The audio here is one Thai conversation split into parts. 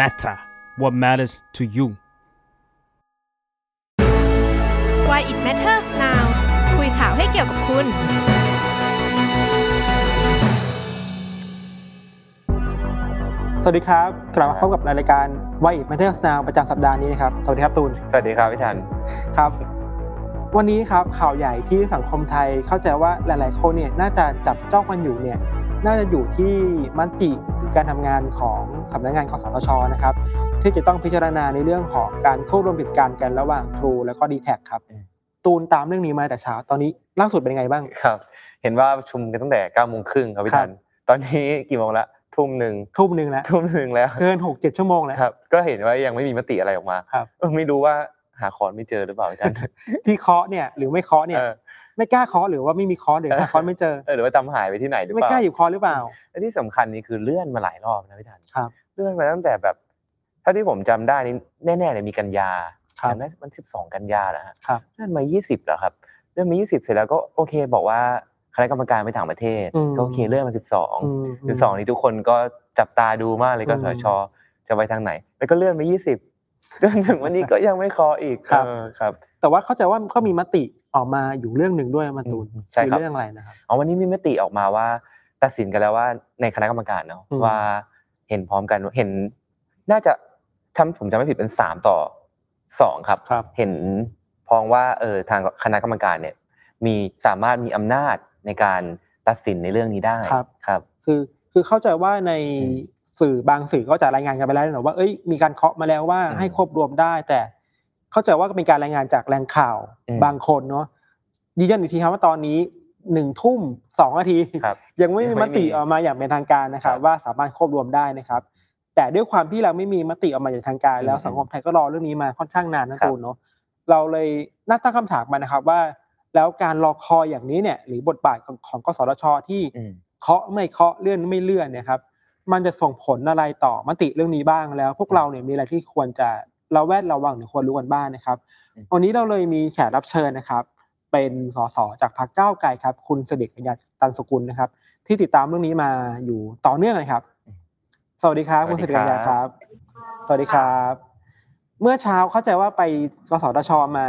matter what matters to you Why it matters now คุยข่าวให้เกี่ยวกับคุณ สวัสดีครับกลับมาพบกับรายการ Why It Matters Now ประจำสัปดาห์นี้นะครับ สวัสดีครับตูน สวัสดีครับพี่ทัน ครับ วันนี้ครับข่าวใหญ่ที่สังคมไทยเข้าใจว่าหลาย ๆ คนเนี่ยน่าจะจับจ้องกันอยู่เนี่ย น่าจะอยู่ที่มติการทำงานของสำนักงานกสทชนะครับ ที่จะต้องพิจารณาในเรื่องของการควบรวมกิจการกันระหว่าง True แล้วก็ d t แทครับตูนตามเรื่องนี้มาแต่เช้าตอนนี้ล่าสุดเป็นยังไงบ้างครับ เห็นว่าประชุมกันตั้งแต่เก้าโมงครึ่งครับพี่ทันตอนนี้กี่โมงละทุ่มหนึ่งทุ่มหนึ่งแล้วทุ่มหนึ่งแล้วเกินหกเจ็ดชั่วโมงแล้วครับก็เห็นว่ายังไม่มีมติอะไรออกมาครับเออไม่รู้ว่าหาคอนไม่เจอหรือเปล่าพี่ทันที่เคาะเนี่ยหรือไม่เคาะเนี่ยเออ ไม่กล้าเคาะหรือว่าไม่มีเคาะหรือหาเคาะไม่เจอเออหรือว่าจำหายไปที่ไหนหรือไม่เปล่ากล้าหยิบเคาะหรือเปล่าและที่สำคัญนี่คือเลื่อนมาหลายรอบนะพี่ทันครับเลื่อนมาตั้งแต่แบบเท่าที่ผมจำได้นี่แน่ๆเลยมีกันยาครับจำได้มันสิบสองกันยาแล้วฮะครับเลื่อนมายี่สิบเหรอครับเลื่อนมายี่สิบเสร็จแล้วก็โอเค บอกว่าคณะกรรมการไปต่างประเทศอืมก็โอเคเลื่อนมาสิบสองอืมสิบสองนี้ทุกคนก็จับตาดูมากเลยก็อืมสชจะไปทางไหน แล้วก็เลื่อนมายี่สิบจนถึงวันนี้ก็ยังไม่เคออีกครับเออครับ แต่ว่าเข้าใจว่าก็มีมติ ออกมาอยู่เรื่องหนึ่งด้วยมาตูนอืมใช่ครับอเรื่องอะไรนะครับอ๋อวันนี้มีมติออกมาว่า ตัดสินกันแล้วว่าในคณะกรรมการเนาะอืมว่าเห็นพร้อมกันเห็นน่าจะทำผมจำไม่ผิดเป็นสามต่อสองครับครับ เห็นพ้องว่าเออทางคณะกรรมการเนี่ย มีสามารถมีอำนาจในการตัดสินในเรื่องนี้ได้ครับครับ คือคือเข้าใจว่าในอืมสื่อบางสื่อก็จะรายงานกันไปแล้วนะว่าเอ้ยมีการเคาะมาแล้วว่าอืมให้ควบรวมได้ แต่ เข้าใจว่าก็เป็นการรายงานจากแหล่งข่าวอืมบางคนเนาะยืนยันอีกทีครับว่าตอนนี้หนึ่งทุ่มสองนาทีครับยังไม่มียังมไม่มีติออกมาอย่างเป็นทางการนะครับครับว่าสามารถควบรวมได้นะครับ แต่ด้วยความที่เราไม่มีมติออกมาอย่างทางการ แล้วอืมสังคมไทยก็รอเรื่องนี้มาค่อนข้างนานนะครับตูนเนาะเราเลยน่าตั้งคำถามมานะครับว่า แล้วการรอคอยอย่างนี้เนี่ยหรือบทบาทของของกสทชที่อืมเคาะไม่เคาะเลื่อนไม่เลื่อนเนี่ยครับมันจะส่งผลอะไรต่อมติเรื่องนี้บ้างแล้ว พวกเราเนี่ยมีอะไรที่ควรจะ ระแวดระวังหรือควรรู้กันบ้างนะครับอืมวันนี้เราเลยมีแขกรับเชิญนะครับ เป็นสสจากพรรคก้าวไกลครับ คุณเสด็จกัญญาตันสกุลนะครับ ที่ติดตามเรื่องนี้มาอยู่ต่อเนื่องเลยครับ สวัสดีครับ คุณเสด็จกัญญาครับ สวัสดีครับ เมื่อเช้าเข้าใจว่าไปกสทชมา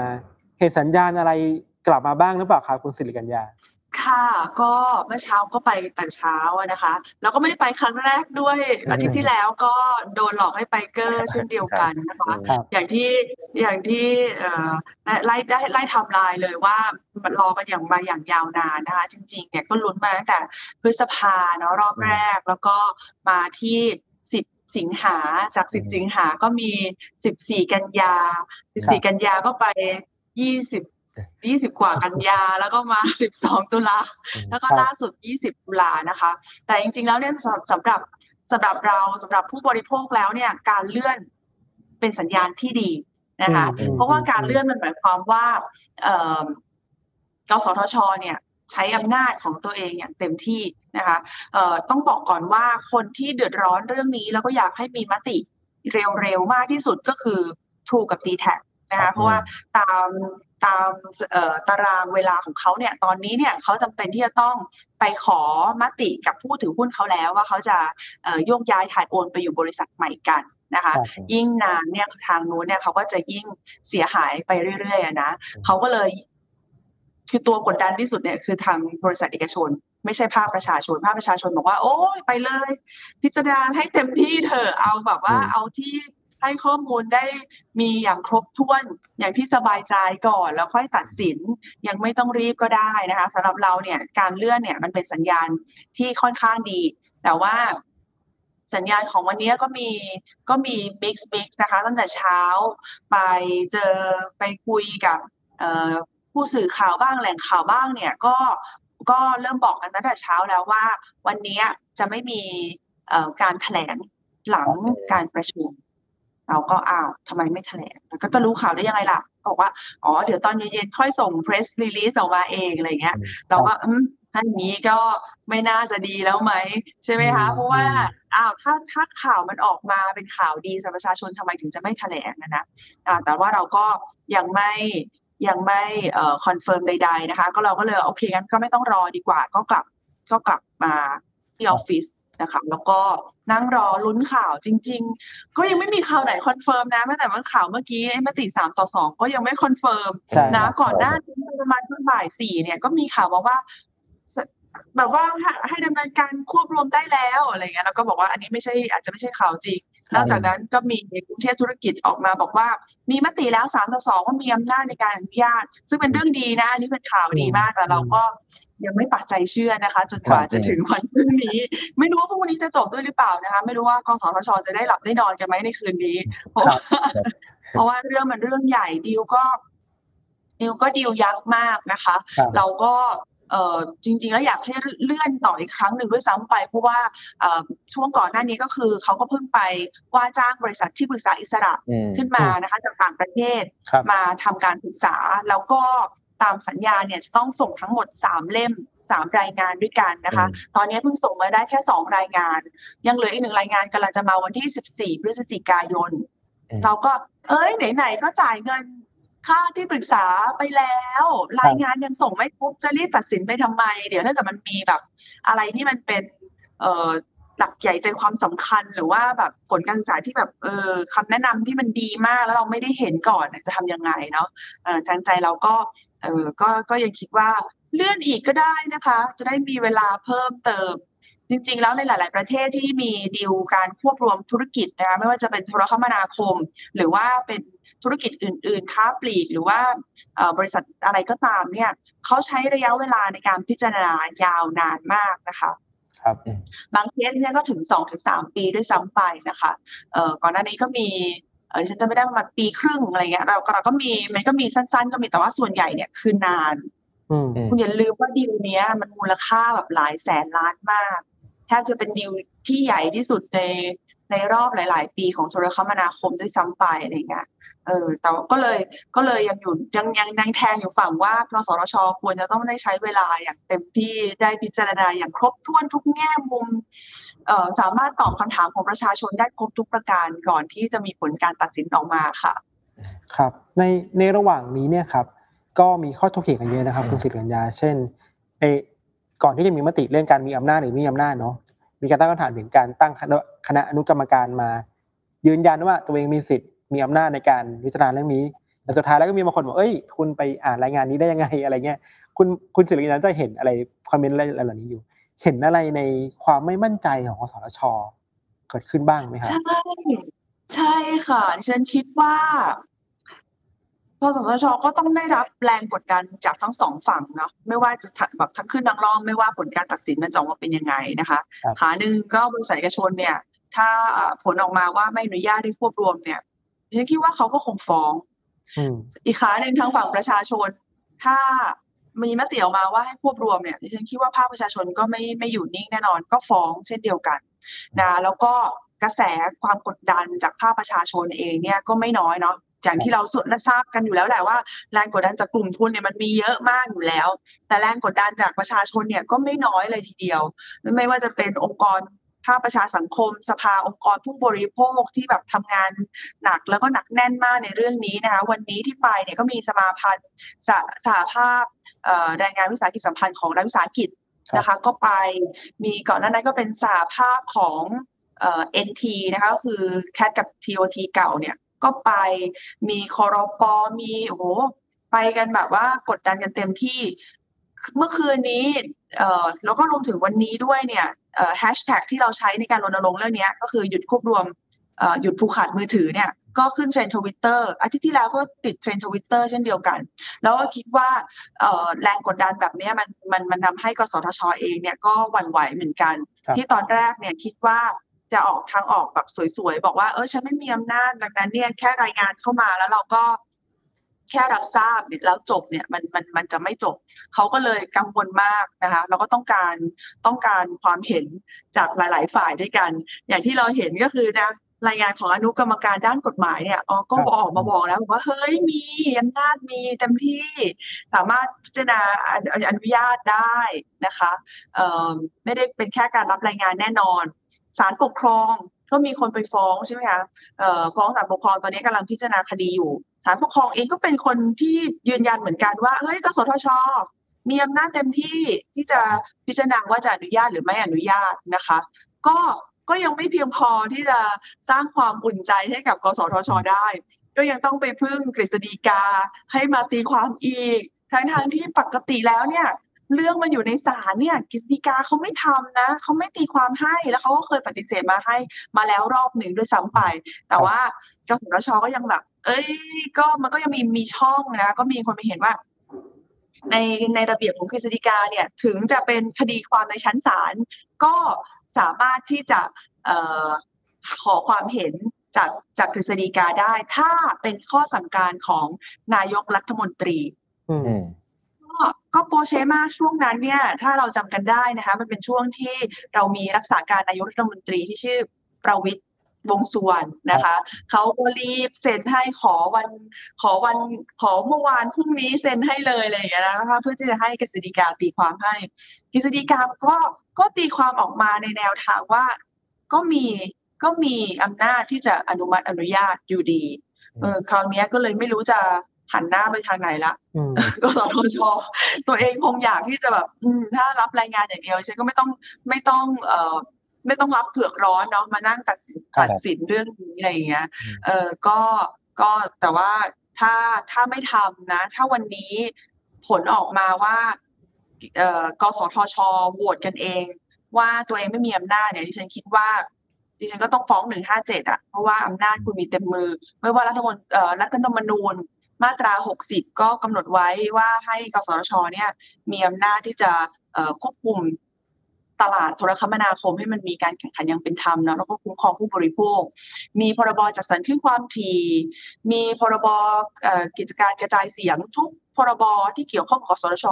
เห็นสัญญาณอะไรกลับมาบ้างหรือเปล่าครับคุณสิริกัญญา ค่ะ ก็เมื่อเช้าก็ไปแต่เช้าอะนะคะ แล้วก็ไม่ได้ไปครั้งแรกด้วยอืมอาทิตย์ที่แล้วก็โดนหลอกให้ไปเกอร์เช่นเดียวกันนะคะครับ อย่างที่อย่างที่เอ่อไล่ได้ไล่ไทำลายเลยว่ามันรอกันอย่างมาอย่างยาวนานนะคะ จริงๆเนี่ยก็ลุ้นมาตั้งแต่พฤษภาเนาะรอบแรกแล้วก็มาที่สิบสิงหาจากสิบอืมสิงหาก็มีสิบสี่กันยาสิบสี่กันยาก็ไปยี่สิบ ยี่สิบกว่ากันยาแล้วก็มาสิบสองตุลาแล้วก็ครับล่าสุด20ตุลานะคะ แต่จริง ๆ แล้วเนี่ยสำหรับสำหรับสำหรับเราสำหรับผู้บริโภคแล้วเนี่ยการเลื่อนเป็นสัญญาณที่ดีนะคะอืมเพราะว่าการเลื่อนมันหมายความว่าเอ่อกสทช เนี่ยใช้อำนาจของตัวเองอย่างเต็มที่นะคะเอ่อต้องบอกก่อนว่าคนที่เดือดร้อนเรื่องนี้แล้วก็อยากให้มีมติเร็วๆมากที่สุดก็คือ True กับ d t แทนะคะเพราะว่าตาม ตามเอ่อตารางเวลาของเขาเนี่ยตอนนี้เนี่ยเขาจำเป็นที่จะต้องไปขอมติกับผู้ถือหุ้นเขาแล้วว่าเขาจะเอ่อโยกย้ายถ่ายโอนไปอยู่บริษัทใหม่กันนะคะครับยิ่งนานเนี่ยทางนู้นเนี่ยเขาก็จะยิ่งเสียหายไปเรื่อยๆอะนะเขาก็เลย คือตัวกดดันที่สุดเนี่ยคือทางบริษัทเอกชน ไม่ใช่ภาคประชาชนภาคประชาชนบอกว่า โอ้ยไปเลย พิจารณาให้เต็มที่เถอะเอาแบบว่าอืมเอาที่ ให้ข้อมูลได้มีอย่างครบถ้วนอย่างที่สบายใจก่อน แล้วค่อยตัดสินยังไม่ต้องรีบก็ได้นะคะสำหรับเราเนี่ยการเลื่อนเนี่ยมันเป็นสัญญาณที่ค่อนข้างดี แต่ว่าสัญญาณของวันนี้ก็มีก็มี mix mix นะคะตั้งแต่เช้าไปเจอไปคุยกับผู้สื่อข่าวบ้างแหล่งข่าวบ้างเนี่ยก็ก็เริ่มบอกกันตั้งแต่เช้าแล้วว่า วันนี้จะไม่มีการแถลงหลังการประชุม เราก็อ้าวทำไมไม่แถลงแล้วก็จะรู้ข่าวได้ยังไงล่ะบอกว่า อ๋อ เดี๋ยวตอนเย็นๆค่อยส่ง press release ออกมาเองอะไรอย่างเงี้ย เราก็อืมถ้าอย่างนี้ก็ไม่น่าจะดีแล้วไหม ใช่ไหมคะอืมเพราะว่าอืมอ้าวถ้าถ้าข่าวมันออกมาเป็นข่าวดีสำหรับประชาชนทำไมถึงจะไม่แถลงนะนะอ่าแต่ว่าเราก็ยังไม่ยังไม่เอ่อ confirm ใด ๆนะคะ ก็เราก็เลยโอเคงั้นก็ไม่ต้องรอดีกว่า ก็กลับก็กลับมาที่ออฟฟิศ นะคะแล้วก็นั่งรอลุ้นข่าวจริง ๆ ก็ยังไม่มีข่าวไหน confirm นะแม้แต่ว่าข่าวเมื่อกี้ไอ้มติสามต่อสองก็ยังไม่ confirm ใช่นะครับก่อนหน้านี้ประมาณช่วงบ่ายสี่เนี่ยก็มีข่าวมาว่าสแบบว่าให้ให้ดำเนินการควบรวมได้แล้วอะไรเงี้ยแล้วก็บอกว่าอันนี้ไม่ใช่อาจจะไม่ใช่ข่าวจริงนอกจากนั้นก็มีกรุงเทพธุรกิจออกมาบอกว่า มีมติแล้วสามต่อสองว่ามีอำนาจในการอนุญาต ซึ่งเป็นเรื่องดีนะ อันนี้เป็นข่าวดีมากแต่เราก็ ยังไม่ปักใจเชื่อนะคะ จนกว่าจะถึงวันพรุ่งนี้ ไม่รู้ว่าพรุ่งนี้จะจบด้วยหรือเปล่านะคะ ไม่รู้ว่ากสทชจะได้หลับได้นอนกันไหมในคืนนี้เพราะว่าเพราะว่าเรื่องมันเรื่องใหญ่ดิวก็ดิวก็ดิวยักษ์มากนะคะครับเราก็เอ่อจริง ๆ แล้วอยากให้เลื่อนต่ออีกครั้งหนึ่งด้วยซ้ำไป เพราะว่าเอ่อช่วงก่อนหน้านี้ก็คือเขาก็เพิ่งไปว่าจ้างบริษัทที่ปรึกษาอิสระอืมขึ้นมานะคะ จากต่างประเทศครับมาทำการปรึกษา แล้วก็ ตามสัญญาเนี่ยจะต้องส่งทั้งหมดสามเล่มสามรายงานด้วยกันนะคะอืมตอนนี้เพิ่งส่งมาได้แค่สองรายงาน ยังเหลืออีกหนึ่งรายงานกำลังจะมาวันที่14พฤศจิกายนอืมเราก็ เอ้ยไหนๆก็จ่ายเงินค่าที่ปรึกษาไปแล้ว รายงานยังส่งไม่ครบจะรีบตัดสินไปทำไม เดี๋ยวถ้าเกิดมันมีแบบ อะไรที่มันเป็น เอ่อ หลักใหญ่ใจความสำคัญหรือว่าแบบผลการศึกษาที่แบบเออคำแนะนำที่มันดีมากแล้วเราไม่ได้เห็นก่อนจะทำยังไงเนาะเออใจใจเราก็เออก็ก็ยังคิดว่าเลื่อนอีกก็ได้นะคะ จะได้มีเวลาเพิ่มเติม จริง ๆ แล้วในหลาย ๆ ประเทศที่มีดีลการควบรวมธุรกิจนะคะไม่ว่าจะเป็นโทรคมนาคม หรือว่าเป็นธุรกิจอื่น ๆ ค้าปลีกหรือว่าบริษัทอะไรก็ตามเนี่ยเขาใช้ระยะเวลาในการพิจารณายาวนานมากนะคะ ครับบางเคสเนี่ยก็ถึงสองถึงสามปีด้วยซ้ำไปนะคะเอ่อก่อนหน้านี้ก็มีเออดิฉันจะไม่ได้ประมาณปีครึ่งอะไรเงี้ยเราก็เราก็มีมันก็มีสั้น ๆ ก็มีแต่ว่าส่วนใหญ่เนี่ยคือนานอืมอืมคุณอย่าลืมว่าดีลเนี้ย มันมูลค่าแบบหลายแสนล้านมากแทบจะเป็นดีลที่ใหญ่ที่สุดในในรอบหลาย ๆ ปีของโทรคมนาคมด้วยซ้ำไปอะไรเงี้ย เออแต่ว่าก็เลยก็เลยยังอยู่ยังยังยังแทงอยู่ฝั่งว่ากสทชควรจะต้องได้ใช้เวลาอย่างเต็มที่ได้พิจารณาอย่างครบถ้วนทุกแง่มุมเอ่อสามารถตอบคำถามของประชาชนได้ครบทุกประการก่อนที่จะมีผลการตัดสินออกมาค่ะ ครับ ในในระหว่างนี้เนี่ยครับ ก็มีข้อถกเถียงกันเยอะนะครับอืมคุณสิทธิ์กัญญาเช่นเออก่อนที่จะมีมติเรื่องการมีอำนาจหรือไม่มีอำนาจเนาะมีการตั้งคำถามถึงการตั้งคณะคณะอนุกรรมการมา ยืนยันว่าตัวเองมีสิทธิ์ มีอำนาจในการพิจารณาเรื่องนี้แต่สุดท้ายแล้วก็มีบางคนบอกเอ้ย คุณไปอ่านรายงานนี้ได้ยังไงอะไรเงี้ย คุณคุณสิทธิ์กัญญาจะเห็นอะไรคอมเมนต์อะไรเหล่านี้อยู่ เห็นอะไรในความไม่มั่นใจของกสทชเกิดขึ้นบ้างไหมครับใช่ใช่ค่ะดิฉันคิดว่ากสทชก็ต้องได้รับแรงกดดันจากทั้งสองฝั่งเนาะไม่ว่าจะแบบทั้งขึ้นทั้งล่องไม่ว่าผลการตัดสินมันจะออกมาเป็นยังไงนะคะครับขาหนึ่งก็บริษัทเอกชนเนี่ย ถ้าผลออกมาว่าไม่อนุญาตให้ควบรวมเนี่ยดิ ฉันคิดว่าเขาก็คงฟ้องอืมอีกขาหนึ่งทางฝั่งประชาชน ถ้ามีมติออกมาว่าให้ควบรวมเนี่ยดิฉันคิดว่าภาคประชาชนก็ไม่ไม่อยู่นิ่งแน่นอน ก็ฟ้องเช่นเดียวกันนะแล้วก็กระแสความกดดันจากภาคประชาชนเองเนี่ยก็ไม่น้อยเนาะอย่างที่เราสุดทราบกันอยู่แล้วแหละว่าแรงกดดันจากกลุ่มทุนเนี่ยมันมีเยอะมากอยู่แล้ว แต่แรงกดดันจากประชาชนเนี่ยก็ไม่น้อยเลยทีเดียว ไม่ว่าจะเป็นองค์กร ภาคประชาสังคม สภาองค์กรผู้บริโภคที่แบบทำงานหนักแล้วก็หนักแน่นมากในเรื่องนี้นะคะวันนี้ที่ไปเนี่ยก็มีสมาพันธ์สหสหภาพเอ่อแรงงานวิสาหกิจสัมพันธ์ของรัฐวิสาหกิจนะคะก็ไปมีก่อนหน้านั้นก็เป็นสหภาพของเอ่อ NT นะคะก็คือแคทกับ TOT เก่าเนี่ยก็ไปมีคอรปมีโอ้โหไปกันแบบว่ากดดันกันเต็มที่ เมื่อคืนนี้ เอ่อแล้วก็รวมถึงวันนี้ด้วยเนี่ยเอ่อ แฮชแท็กที่เราใช้ในการรณรงค์เรื่องเนี้ยก็คือหยุดควบรวมเอ่อหยุดผูกขาดมือถือเนี่ยก็ขึ้น trend Twitter อาทิตย์ที่แล้วก็ติด trend Twitter เช่นเดียวกัน แล้วก็คิดว่าเอ่อแรงกดดันแบบเนี้ยมันมันมันทำให้กสทชเองเนี่ยก็หวั่นไหวเหมือนกันครับที่ตอนแรกเนี่ยคิดว่าจะออกทางออกแบบสวยๆ บอกว่าเออฉันไม่มีอำนาจดังนั้นเนี่ยแค่รายงานเข้ามาแล้วเราก็ แค่รับทราบเนี่ยแล้วจบเนี่ยมันมันมันจะไม่จบเขาก็เลยกังวลมากนะคะแล้วก็ต้องการต้องการความเห็นจากหลาย ๆ ฝ่ายด้วยกัน อย่างที่เราเห็นก็คือนะรายงานของอนุกรรมการด้านกฎหมายเนี่ยอ๋อก็ครับออกมาบอกแล้วบอกว่าเฮ้ยมีอำนาจมีเต็มที่สามารถพิจารณาอนุอนุญาตได้นะคะเอ่อไม่ได้เป็นแค่การรับรายงานแน่นอนศาลปกครอง ก็มีคนไปฟ้องใช่ไหมคะเอ่อฟ้องศาลปกครองตอนนี้กำลังพิจารณาคดีอยู่ศาลปกครองเองก็เป็นคนที่ยืนยันเหมือนกันว่าเฮ้ยกสทช มีอำนาจเต็มที่ที่จะพิจารณาว่าจะอนุญาตหรือไม่อนุญาตนะคะ ก็ก็ยังไม่เพียงพอที่จะสร้างความอุ่นใจให้กับกสทช ได้ ก็ยังต้องไปพึ่งกฤษฎีกาให้มาตีความอีกทั้งทางที่ปกติแล้วเนี่ย เรื่องมันอยู่ในศาลเนี่ยกฤษฎีกาเขาไม่ทำนะเขาไม่ตีความให้แล้วเขาก็เคยปฏิเสธมาให้มาแล้วรอบหนึ่งด้วยซ้ำไป แต่ว่ากสทชก็ยังแบบ เอ้ย ก็มันก็ยังมีมีช่องนะ ก็มีคนไปเห็นว่า ในในระเบียบของกฤษฎีกาเนี่ย ถึงจะเป็นคดีความในชั้นศาลก็สามารถที่จะเอ่อขอความเห็นจากจากกฤษฎีกาได้ ถ้าเป็นข้อสั่งการของนายกรัฐมนตรีอืม ก็ก็โปรเชมากช่วงนั้นเนี่ย ถ้าเราจำกันได้นะคะ มันเป็นช่วงที่เรามีรักษาการนายกรัฐมนตรีที่ชื่อประวิตรวงสุวรรณนะคะเขาก็รีบเซ็นให้ขอวันขอวันขอเมื่อวานพรุ่งนี้เซ็นให้เลยอะไรอย่างเงี้ยนะคะเพื่อที่จะให้กฤษฎีกาตีความให้กฤษฎีกาก็ก็ตีความออกมาในแนวทางว่าก็มีก็มีอำนาจที่จะอนุมัติอนุญาตอยู่ดีเออคราวนี้ก็เลยไม่รู้จะ หันหน้าไปทางไหนละอืมกสทช ตัวเองคงอยากที่จะแบบอืมถ้ารับรายงานอย่างเดียวฉันก็ไม่ต้องไม่ต้องเอ่อไม่ต้องรับเผือกร้อนเนาะมานั่งตัดสินครับตัดสินเรื่องนี้อะไรอย่างเงี้ยอืมเออก็ก็แต่ว่าถ้าถ้าไม่ทำนะ ถ้าวันนี้ผลออกมาว่า เอ่อกสทชโหวตกันเอง ว่าตัวเองไม่มีอำนาจเนี่ยดิฉันคิดว่าดิฉันก็ต้องฟ้องหนึ่งห้าเจ็ดอะเพราะว่าอำนาจคุณมีเต็มมือ ไม่ว่ารัฐมนเอ่อรัฐธรรมนูญ มาตรา 60 ก็กำหนดไว้ว่าให้กสทชเนี่ยมีอำนาจที่จะควบคุมตลาดโทรคมนาคมให้มันมีการแข่งขันอย่างเป็นธรรมเนอะแล้วก็คุ้มครองผู้บริโภค มีพรบจัดสรรคลื่นความถี่ มีพรบกิจการกระจายเสียงทุกพรบที่เกี่ยวข้องกับกสทช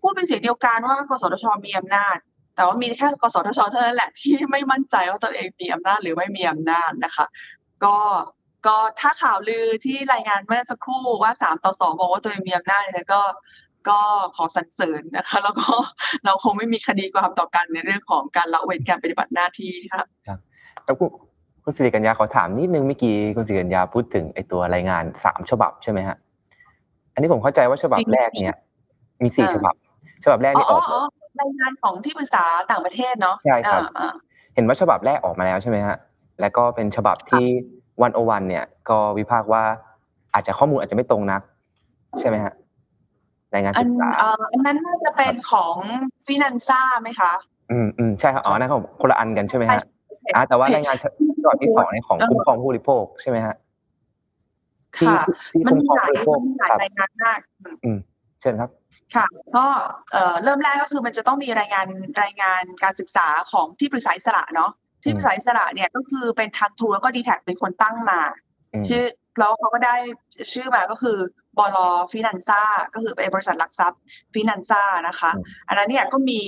พูดเป็นเสียงเดียวกันว่ากสทชมีอำนาจ แต่ว่ามีแค่กสทชเท่านั้นแหละที่ไม่มั่นใจว่าตัวเองมีอำนาจหรือไม่มีอำนาจนะคะ ก็ ก็ถ้าข่าวลือที่รายงานเมื่อสักครู่ว่าสามต่อสองบอกว่าตัวเองมีอำนาจเนี่ยก็ก็ขอสรรเสริญนะคะ แล้วก็เราคงไม่มีคดีความต่อกันในเรื่องของการละเว้นการปฏิบัติหน้าที่ค่ะแล้วคุณคุณสิริกัญญาขอถามนิดนึงเมื่อกี้คุณสิริกัญญาพูดถึงไอตัวรายงานสามฉบับใช่ไหมฮะอันนี้ผมเข้าใจว่าฉบับจริงๆแรกเนี่ย มีสี่อ่าฉบับ ฉบับแรกอ๋อนี่ออ๋ออกอ๋อรายงานของที่ปรึกษาต่างประเทศเนาะใช่ครับอ่าอ่าเห็นว่าฉบับแรกออกมาแล้วใช่ไหมฮะแล้วก็เป็นฉบับที่ วันโอวันเนี่ยก็วิพากษ์ว่าอาจจะข้อมูลอาจจะไม่ตรงนัก ใช่ไหมฮะรายงานอัศึนกษาเอ่ออันนั้นน่าจะเป็นของฟินันซ่าไหมคะอืมอืมใช่ครับอ๋อนั่นของคนละอันกันใช่ไหมฮะอ่าแต่ว่ารายงานฉบับที่สองเนี่ยของคุ้มครองผู้บริโภคใช่ไหมฮะที่ค่ะที่มันคุ้มมีครองหลายผู้บริโภคมันมีหลายครับรายงานมากเชิญครับค่ะก็เอ่อเริ่มแรกก็คือมันจะต้องมีรายงานรายงานการศึกษาของที่ปรึกษาอิสระเนาะ ที่ปรึกษาอิสระเนี่ยก็คือเป็นทางทูแล้วก็ดีแท็เป็นคนตั้งมาอืมชื่อแล้วเขาก็ได้ชื่อมาก็คือบลฟินันซ่าก็คือเป็นบริษัทหลักทรัพย์ฟินันซ่านะคะอืมอันนั้นเนี่ยก็มี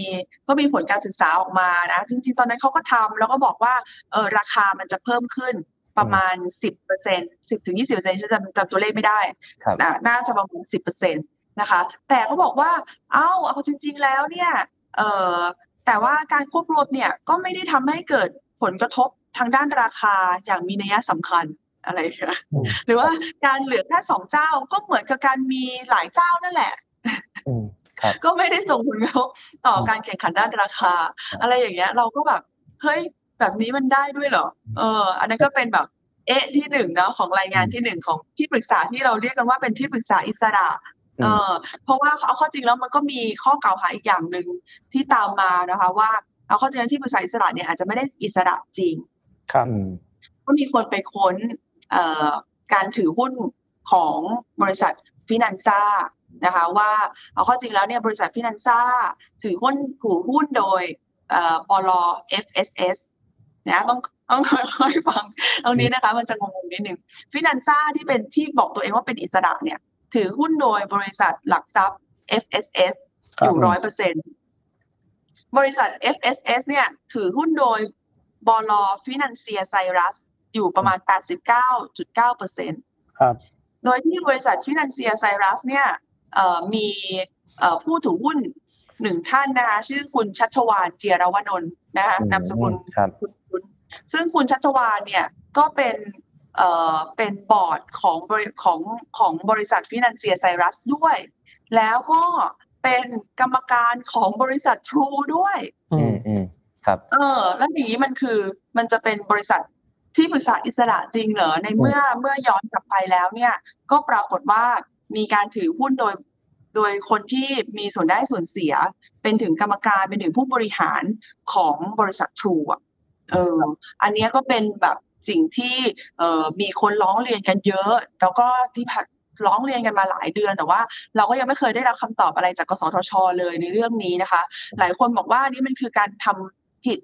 ก็มีผลการศึกษาออกมานะจริงๆตอนนั้นเขาก็ทำแล้วก็บอกว่าเออราคามันจะเพิ่มขึ้นประมาณสิบเปอร์เซ็นสิบถึงยี่สิบเปอร์เซ็นต์ฉันจำจำตัวเลขไม่ได้ครับน่ะน่าจะประมาณสิบเปอร์เซ็นตนะคะ แต่เขาบอกว่า เอ้าเอาจริง ๆ แล้วเนี่ยเอ่อ แต่ว่าการควบรวมเนี่ยก็ไม่ได้ทำให้เกิดผลกระทบทางด้านราคาอย่างมีนัยสำคัญอะไรอย่างเงี้ยอืมหรือว่าการเหลือแค่สองเจ้าก็เหมือนกับการมีหลายเจ้านั่นแหละอืมครับก็ไม่ได้ส่งผลกระทบต่ออมการแข่งขันด้านราคาครับอะไรอย่างเงี้ย เราก็แบบเฮ้ยแบบนี้มันได้ด้วยเหรอเออ อันนั้นก็เป็นแบบเอ๊ะที่หนึ่งเนาะของรายงานที่หนึ่งของที่ปรึกษาที่เราเรียกกันว่าเป็นที่ปรึกษาอิสระ เออเพราะว่าเอาเข้อจริงแล้วมันก็มีข้อกล่าวหาอีกอย่างหนึ่งที่ตามมานะคะ ว่าเอาเข้อจริงแล้วที่ปรึกษาอิสระเนี่ยอาจจะไม่ได้อิสระจริงครับอืมก็มีคนไปค้นเอ่อการถือหุ้นของบริษัทฟินันซ่านะคะว่าเอาเข้อจริงแล้วเนี่ยบริษัทฟินันซ่าถือหุ้นถือหุ้นโดยเอ่อปล FSS นะต้องต้องค่อยๆฟังตรงนี้นะคะ มันจะงงๆนิดนึงฟินันซ่าที่เป็นที่บอกตัวเองว่าเป็นอิสระเนี่ย ถือหุ้นโดยบริษัทหลักทรัพย์ FSS ครับอยู่ร้อยเปอร์เซ็นบริษัท FSS เนี่ย ถือหุ้นโดยบลฟินันเซียไซรัส อยู่ประมาณ 89.9เปอร์เซ็นครับ โดยที่บริษัทฟินันเซียไซรัสเนี่ยเอ่อมีเอ่อผู้ถือหุ้นหนึ่งท่านนะคะชื่อคุณชัชวานเจียรวนนท์นะคะอืมนามสกุลครับคุณคุณซึ่งคุณชัชวานเนี่ยก็เป็น เอ่อเป็นบอร์ดของบริของของบริษัทฟินันเซียไซรัสด้วย แล้วก็เป็นกรรมการของบริษัททรูด้วย อือืมมอืมครับ เออ แล้วอย่างนี้มันคือมันจะเป็นบริษัทที่ปรึกษาอิสระจริงเหรอในเมื่อเมื่อย้อนกลับไปแล้วเนี่ย ก็ปรากฏว่ามีการถือหุ้นโดย โดยคนที่มีส่วนได้ส่วนเสีย เป็นถึงกรรมการเป็นถึงผู้บริหารของบริษัททรูอะเออ อันเนี้ยก็เป็นแบบ สิ่งที่มีคนร้องเรียนกันเยอะ แล้วก็ที่ผ่านร้องเรียนกันมาหลายเดือน แต่ว่าเราก็ยังไม่เคยได้รับคำตอบอะไรจากกสทช เลยในเรื่องนี้นะคะ หลายคนบอกว่านี่มันคือการทำผิด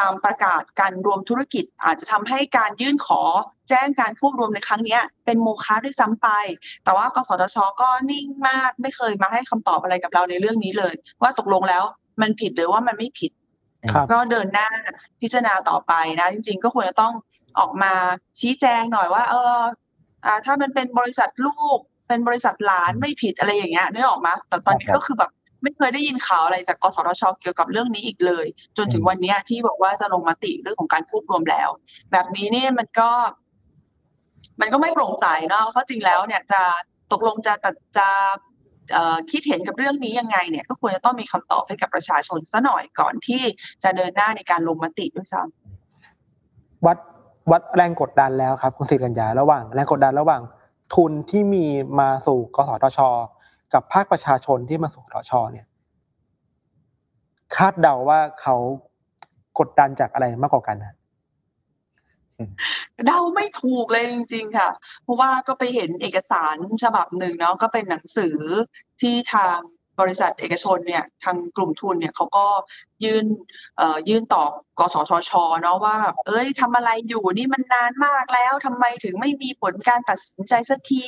ตามประกาศการรวมธุรกิจ อาจจะทำให้การยื่นขอแจ้งการควบรวมในครั้งนี้เป็นโมฆะด้วยซ้ำไป แต่ว่ากสทช ก็นิ่งมากไม่เคยมาให้คำตอบอะไรกับเราในเรื่องนี้เลย ว่าตกลงแล้วมันผิดหรือว่ามันไม่ผิด ก็เดินหน้าพิจารณาต่อไปนะ จริง ๆ ก็ควรจะต้องออกมาชี้แจงหน่อยว่า เอออ่า ถ้ามันเป็นบริษัทลูก เป็นบริษัทหลานไม่ผิดอะไรอย่างเงี้ยนึกออกมาแต่ตอนนี้ก็คือแบบไม่เคยได้ยินข่าวอะไรจากกสทชเกี่ยวกับเรื่องนี้อีกเลย จนถึงวันนี้ที่บอกว่าจะลงมติเรื่องของการควบรวมแล้ว แบบนี้นี่มันก็ มันก็ไม่โปร่งใสเนาะเพราะจริงแล้วเนี่ยจะตกลงจะตัดจะ คิดเห็นกับเรื่องนี้ยังไงเนี่ยก็ควรจะต้องมีคำตอบให้กับประชาชนซะหน่อยก่อนที่จะเดินหน้าในการลงมติด้วยซ้ำวัดวัดแรงกดดันแล้วครับคุณสิริกัญญาระหว่าง แรงกดดันระหว่าง ทุนที่มีมาสู่กสทช กับภาคประชาชนที่มาสู่กสทช เนี่ย คาดเดาว่าเขากดดันจากอะไรมากกว่ากันนะ เดาไม่ถูกเลยจริง ๆ ค่ะ เพราะว่าก็ไปเห็นเอกสารฉบับหนึ่งเนาะก็เป็นหนังสือที่ทาง บริษัทเอกชนเนี่ยทางกลุ่มทุนเนี่ยเขาก็ยื่นเอ่อยื่นต่อกสทชเนาะว่าแบบเอ้ยทำอะไรอยู่นี่มันนานมากแล้วทำไมถึงไม่มีผลการตัดสินใจสักที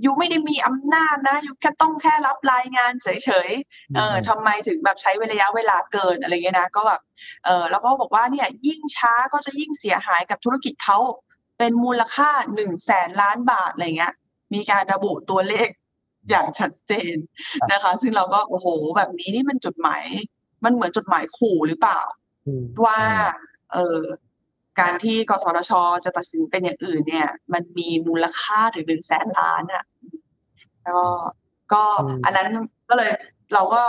อยู่ไม่ได้มีอำนาจนะอยู่แค่ต้องแค่รับรายงานเฉยๆเออทำไมถึงแบบใช้ระยะเวลาเกินอะไรเงี้ยนะก็แบบเออแล้วก็บอกว่าเนี่ยยิ่งช้าก็จะยิ่งเสียหายกับธุรกิจเขาเป็นมูลค่าหนึ่งแสนล้านบาทอะไรเงี้ยมีการระบุตัวเลข อย่างชัดเจนนะคะ ซึ่งเราก็โอ้โห แบบนี้นี่มันจดหมาย มันเหมือนจดหมายขู่หรือเปล่าอืมว่าเออการที่กสทชจะตัดสินเป็นอย่างอื่นเนี่ย มันมีมูลค่าถึงหนึ่งแสนล้านอะก็ก็อืมอันนั้นก็เลยเราก็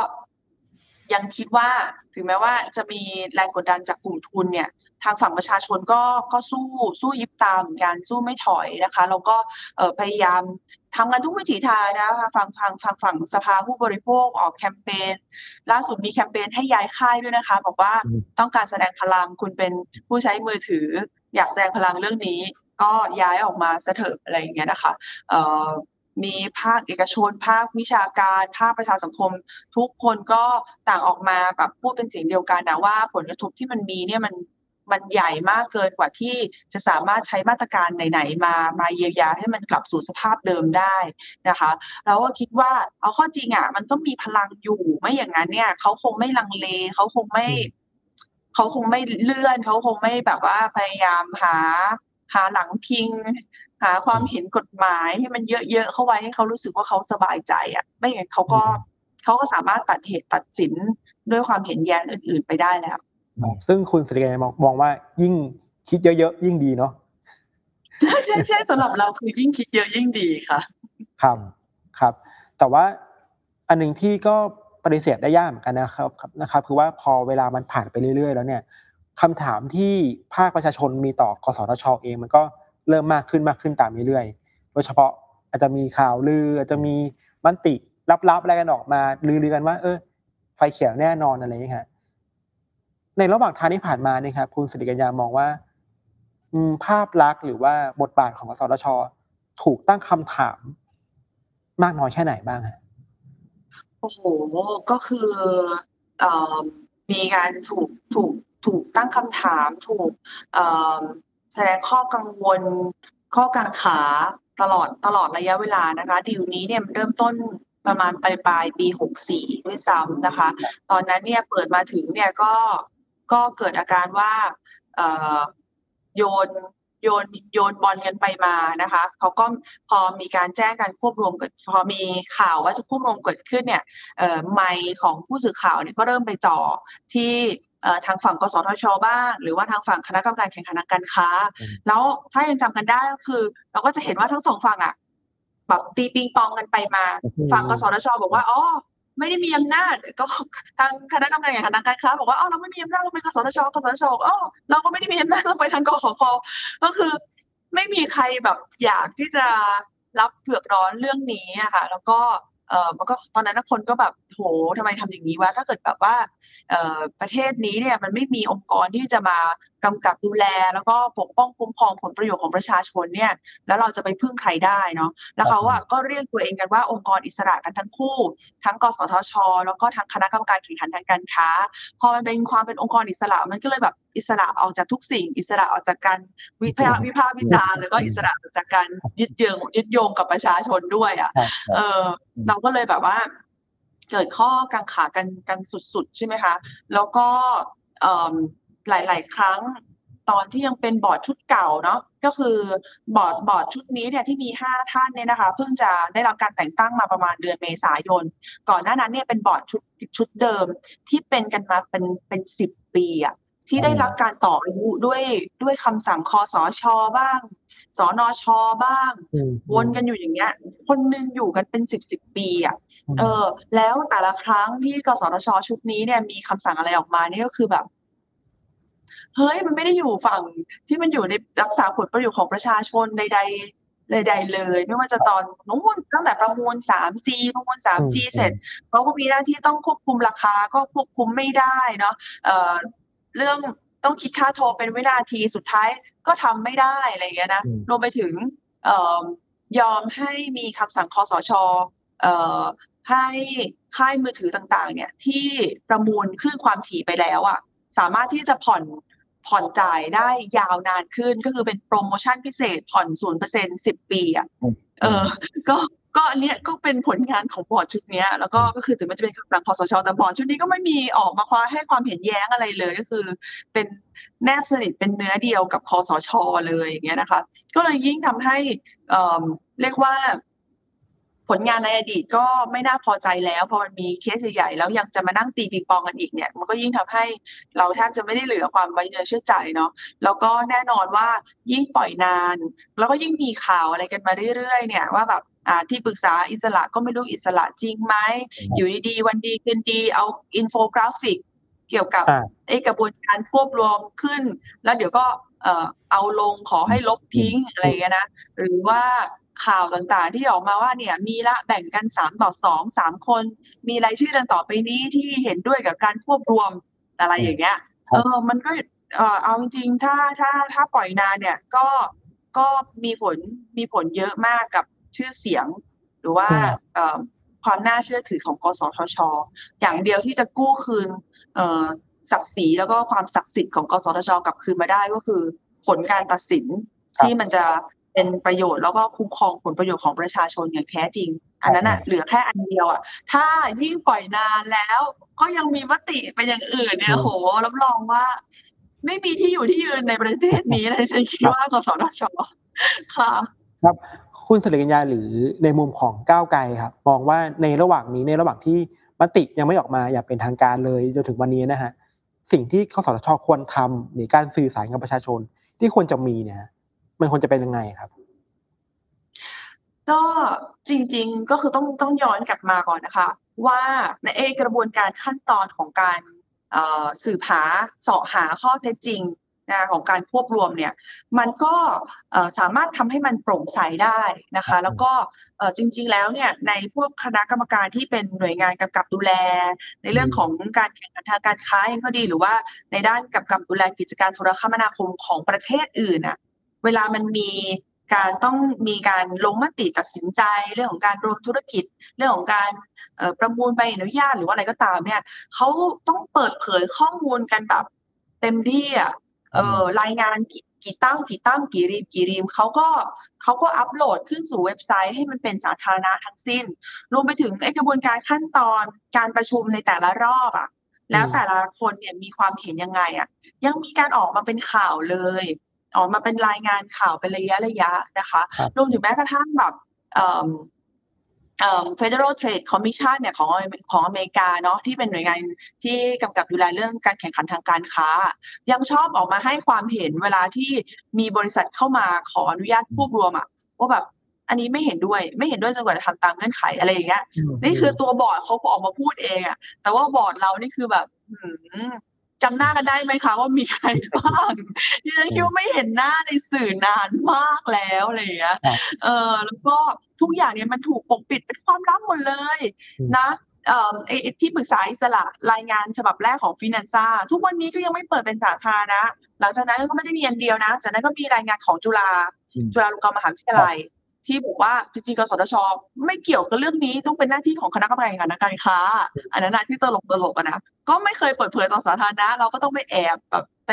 ยังคิดว่าถึงแม้ว่าจะมีแรงกดดันจากกลุ่มทุนเนี่ย ทางฝั่งประชาชนก็ก็สู้สู้ยิบตามเหมือนกันสู้ไม่ถอยนะคะแล้วก็เออพยายามทำกันทุกวิถีทางนะคะฝั่งฝั่งฝั่งฝั่งสภาผู้บริโภคออกแคมเปญล่าสุดมีแคมเปญให้ย้ายค่ายด้วยนะคะ บอกว่าอืมต้องการแสดงพลังคุณเป็นผู้ใช้มือถือ อยากแสดงพลังเรื่องนี้ ก็ย้ายออกมาซะเถอะอะไรอย่างเงี้ยนะคะเอ่อมีภาคเอกชน ภาควิชาการ ภาคประชาสังคม ทุกคนก็ต่างออกมาแบบพูดเป็นเสียงเดียวกันนะว่าผลกระทบที่มันมีเนี่ยมัน มันใหญ่มากเกินกว่าที่จะสามารถใช้มาตรการไหนๆมามาเยียวยาให้มันกลับสู่สภาพเดิมได้นะคะแล้วก็คิดว่าเอาข้อจริงอะมันก็มีพลังอยู่ไม่อย่างนั้นเนี่ยเขาคงไม่ลังเลเขาคงไม่เขาคงไม่เลื่อนเขาคงไม่แบบว่าพยายามหาหาหลังพิง หาความเห็นกฎหมายให้มันเยอะๆเข้าไว้ให้เขารู้สึกว่าเขาสบายใจอะ ไม่อย่างนั้นเขาก็เขาก็สามารถตัดเหตุตัดสินด้วยความเห็นแย้งอื่น ๆ ไปได้แล้ว ซึ่งคุณสิริกัญญามองมองว่ายิ่งคิดเยอะๆยิ่งดีเนาะใช่ใช่ใช่สำหรับเราคือยิ่งคิดเยอะยิ่งดีค่ะครับครับ แต่ว่าอันหนึ่งที่ก็ปฏิเสธได้ยากเหมือนกันนะครับครับนะครับ คือว่าพอเวลามันผ่านไปเรื่อย ๆ แล้วเนี่ยคำถามที่ภาคประชาชนมีต่อกสทชเองมันก็เริ่มมากขึ้นมากขึ้นตามเรื่อยๆ โดยเฉพาะอาจจะมีข่าวลือ อาจจะมีมติลับๆอะไรกันออกมาลือๆกันว่า เออ ไฟเขียวแน่นอนอะไรอย่างเงี้ยครับ ในระหว่างทางที่ผ่านมาเนี่ยครับคุณสิริกัญญามองว่าภาพลักษณ์หรือว่าบทบาทของกสทช ถูกตั้งคำถาม มากน้อยแค่ไหนบ้างฮะโอ้โหก็คืออมีการถูกถูกถูกตั้งคำถาม ถูกแสดงข้อกังวล ข้อกังขาตลอดตลอดระยะเวลานะคะดีลนี้เนี่ยมันเริ่มต้นประมาณปลายปลายปี 64 ด้วยซ้ำนะคะ ตอนนั้นเนี่ยเปิดมาถึงเนี่ยก็ ก็เกิดอาการว่าเอ่อโยนโยนโยนบอลกันไปมานะคะเขาก็พอมีการแจ้งการควบรวมเกิดพอมีข่าวว่าจะควบรวมเกิดขึ้นเนี่ยเอ่อไมค์ของผู้สื่อข่าวเนี่ยก็เริ่มไปจ่อที่เอ่อทางฝั่งกสทชบ้าง หรือว่าทางฝั่งคณะกรรมการแข่งขันทางการค้าอืมแล้วถ้ายังจำกันได้ก็คือ เราก็จะเห็นว่าทั้งสองฝั่งอะแบบตีปิงปองกันไปมา ฝั่งกสทชบอกว่าอ๋อ ไม่ได้มีอำนาจก็ทางคณะกรรมการแข่งขันทางการค้าบอกว่าอ๋อเราไม่มีอำนาจเราเป็นกสทชกสทชบอกอ๋อเราก็ไม่ได้มีอำนาจเราไปทางกขคก็คือ ไม่มีใครแบบอยากที่จะรับเผือกร้อนเรื่องนี้อะค่ะ แล้วก็ เออมันก็ตอนนั้นคนก็แบบโหทำไมทำอย่างนี้วะถ้าเกิดแบบว่าเอ่อประเทศนี้เนี่ยมันไม่มีองค์กรที่จะมากำกับดูแล แล้วก็ปกป้องคุ้มครองผลประโยชน์ของประชาชนเนี่ยแล้วเราจะไปพึ่งใครได้เนาะแล้วเขาอะก็เรียกตัวเองกันว่าองค์กรอิสระกันทั้งคู่ ทั้งกสทช แล้วก็ทั้งคณะกรรมการแข่งขันทางการค้า พอมันเป็นความเป็นองค์กรอิสระมันก็เลยแบบอิสระออกจากทุกสิ่ง อิสระออกจากการวิพากษ์วิพากษ์วิจารณ์แล้วก็อิสระออกจากการยึดโยงยึดโยงกับประชาชนด้วยอะครับเออเราก็เลยแบบว่า เกิดข้อกังขากันกันสุดๆ ใช่ไหมคะ แล้วก็เอิ่มหลาย ๆ ครั้งตอนที่ยังเป็นบอร์ดชุดเก่าเนาะก็คือบอร์ดบอร์ดชุดนี้เนี่ยที่มีห้าท่านเนี่ยนะคะ เพิ่งจะได้รับการแต่งตั้งมาประมาณเดือนเมษายน ก่อนหน้านั้นเนี่ยเป็นบอร์ดชุดชุดเดิมที่เป็นกันมาเป็นเป็นสิบปีอะ ที่ได้รับการต่ออายุด้วยด้วยคำสั่งคอสชบ้างสนชบ้างอืมวนกันอยู่อย่างเงี้ย คนหนึงอยู่กันเป็นสิบสิบปีอะอืมเออ แล้วแต่ละครั้งที่กสทชชุดนี้เนี่ยมีคำสั่งอะไรออกมานี่ก็คือแบบเฮ้ยมันไม่ได้อยู่ฝั่งที่มันอยู่ในรักษาผลประโยชน์ของประชาชนใดๆใดๆเลย ไม่ว่าจะตอนนู้นตั้งแต่ประมูล 3G ประมูล 3G อืมเสร็จเขาก็มีหน้าที่ต้องควบคุมราคาก็ควบคุมไม่ได้เนาะ เอ่อเรื่องต้องคิดค่าโทรเป็นวินาทีสุดท้ายก็ทำไม่ได้อะไรอย่างเงี้ยนะอืมรวมไปถึงเอ่อยอมให้มีคำสั่งคอสชเอ่อให้ค่ายมือถือต่าง ๆ เนี่ยที่ประมูลคลื่นความถี่ไปแล้วอะสามารถที่จะผ่อน ผ่อนจ่ายได้ยาวนานขึ้นก็คือเป็นโปรโมชั่นพิเศษผ่อนศูนย์เปอร์เซ็นสิบปีอะเออ ก็ก็อันเนี้ยก็เป็นผลงานของบอร์ดชุดเนี้ยแล้วก็ก็คือถึงมันจะเป็นคำสั่งคอสชแต่บอร์ดชุดนี้ก็ไม่มีออกมาคว้าให้ความเห็นแย้งอะไรเลยก็คือ เป็นแนบสนิทเป็นเนื้อเดียวกับคอสชเลยอย่างเงี้ยนะคะ ก็เลยยิ่งทำให้เอ่อเรียกว่า ผลงานในอดีตก็ไม่น่าพอใจแล้วพอมันมีเคสใหญ่ๆแล้วยังจะมานั่งตีปิงปองกันอีกเนี่ยมันก็ยิ่งทำให้เราแทบจะไม่ได้เหลือความไว้เนื้อเชื่อใจเนาะแล้วก็แน่นอนว่ายิ่งปล่อยนาน แล้วก็ยิ่งมีข่าวอะไรกันมาเรื่อยๆเนี่ยว่าแบบอ่าที่ปรึกษาอิสระก็ไม่รู้อิสระจริงไหมอยู่ดีๆวันดีคืนดีเอาอินโฟกราฟิกเกี่ยวกับอ่าไอ้กระบวนการควบรวมขึ้น แล้วเดี๋ยวก็เอ่อเอาลงขอให้ลบทิ้งอะไรอย่างเงี้ยนะหรือว่า ข่าวต่างๆ ที่ออกมาว่าเนี่ยมีละแบ่งกันสามต่อสองสามคน มีรายชื่อดังต่อไปนี้ที่เห็นด้วยกับการควบรวมอะไรอย่างเงี้ยครับเออมันก็เออเอาจริงๆถ้าถ้าถ้าปล่อยนานเนี่ยก็ก็มีผลมีผลเยอะมากกับชื่อเสียง หรือว่าเอ่อความน่าเชื่อถือของกสทช อย่างเดียวที่จะกู้คืนเอ่อศักดิ์ศรีแล้วก็ความศักดิ์สิทธิ์ของกสทชกลับคืนมาได้ก็คือ ผลการตัดสินครับที่มันจะ เป็นประโยชน์แล้วก็คุ้มครองผลประโยชน์ของประชาชนอย่างแท้จริง อันนั้นอะเหลือแค่อันเดียวอะ ถ้ายิ่งปล่อยนานแล้วก็ยังมีมติเป็นอย่างอื่นเนี่ยอืมโหรับรองว่า ไม่มีที่อยู่ที่ยืนในประเทศนี้เลยฉันคิดว่ากสทชค่ะ ครับคุณสิริกัญญาหรือในมุมของก้าวไกลครับมองว่าในระหว่างนี้ในระหว่างที่มติยังไม่ออกมาอย่างเป็นทางการเลยจนถึงวันนี้นะฮะสิ่งที่คสทชควรทำในการสื่อสารกับประชาชนที่ควรจะมีเนี่ย มันควรจะเป็นยังไงครับก็จริงๆก็คือต้องต้องย้อนกลับมาก่อนนะคะ ว่าในเอกระบวนการขั้นตอนของการเอ่อสืบหาเสาะหาข้อเท็จจริงนะของการควบรวมเนี่ยมันก็เอ่อสามารถทำให้มันโปร่งใสได้นะคะ แล้วก็เอ่อจริง ๆ แล้วเนี่ยในพวกคณะกรรมการที่เป็นหน่วยงานกำกับดูแล ในเรื่องของการแข่งขันทางการค้าเองก็ดีหรือว่าในด้านกำกับดูแลกิจการโทรคมนาคมของประเทศอื่นอะ เวลามันมีการต้องมีการลงมติตัดสินใจเรื่องของการรวมธุรกิจ เรื่องของการเอ่อประมูลใบอนุญาตหรือว่าอะไรก็ตามเนี่ยเขาต้องเปิดเผยข้อมูลกันแบบเต็มที่อะเออรายงานกี่กี่ตั้งกี่ตั้งกี่รีมกี่รีมเขาก็เขาก็อัปโหลดขึ้นสู่เว็บไซต์ให้มันเป็นสาธารณะทั้งสิ้น รวมไปถึงไอ้กระบวนการขั้นตอนการประชุมในแต่ละรอบอะแล้วแต่ละคนเนี่ยมีความเห็นยังไงอะ ยังมีการออกมาเป็นข่าวเลย ออกมาเป็นรายงานข่าวเป็นระยะระยะนะคะครับรวมถึงแม้กระทั่งแบบเอ่อเอ่อ Federal Trade Commission เนี่ยของของอเมริกาเนาะที่เป็นหน่วยงานที่กำกับดูแลเรื่องการแข่งขันทางการค้า ยังชอบออกมาให้ความเห็นเวลาที่มีบริษัทเข้ามาขออนุญาตควบรวมอะว่าแบบอันนี้ไม่เห็นด้วยไม่เห็นด้วยจนกว่าจะทำตามเงื่อนไขอะไรอย่างเงี้ยนี่คือตัวบอร์ดเขาออกมาพูดเองอะแต่ว่าบอร์ดเรานี่คือแบบหืม จำหน้ากันได้ไหมคะว่ามีใครบ้างดิฉันคิดว่าไม่เห็นหน้าในสื่อนานมากแล้วอะไรอย่างเงี้ยครับเออแล้วก็ทุกอย่างเนี่ยมันถูกปกปิดเป็นความลับหมดเลยอืมนะเอ่อไอ้ไอ้ที่ปรึกษาอิสระรายงานฉบับแรกของฟินแลนซ่าทุกวันนี้ก็ยังไม่เปิดเป็นสาธารณะหลังจากนั้นก็ไม่ได้มีอันเดียวนะ จากนั้นก็มีรายงานของจุฬาอืมจุฬาลงกรณ์มหาวิทยาลัย ที่บอกว่าจริงๆกสทช ไม่เกี่ยวกับเรื่องนี้ต้องเป็นหน้าที่ของคณะกรรมการการค้า อันนั้นนะที่ตลกตลกๆอะนะก็ไม่เคยเปิดเผยต่อสาธารณะ เราก็ต้องไปแอบแบบไป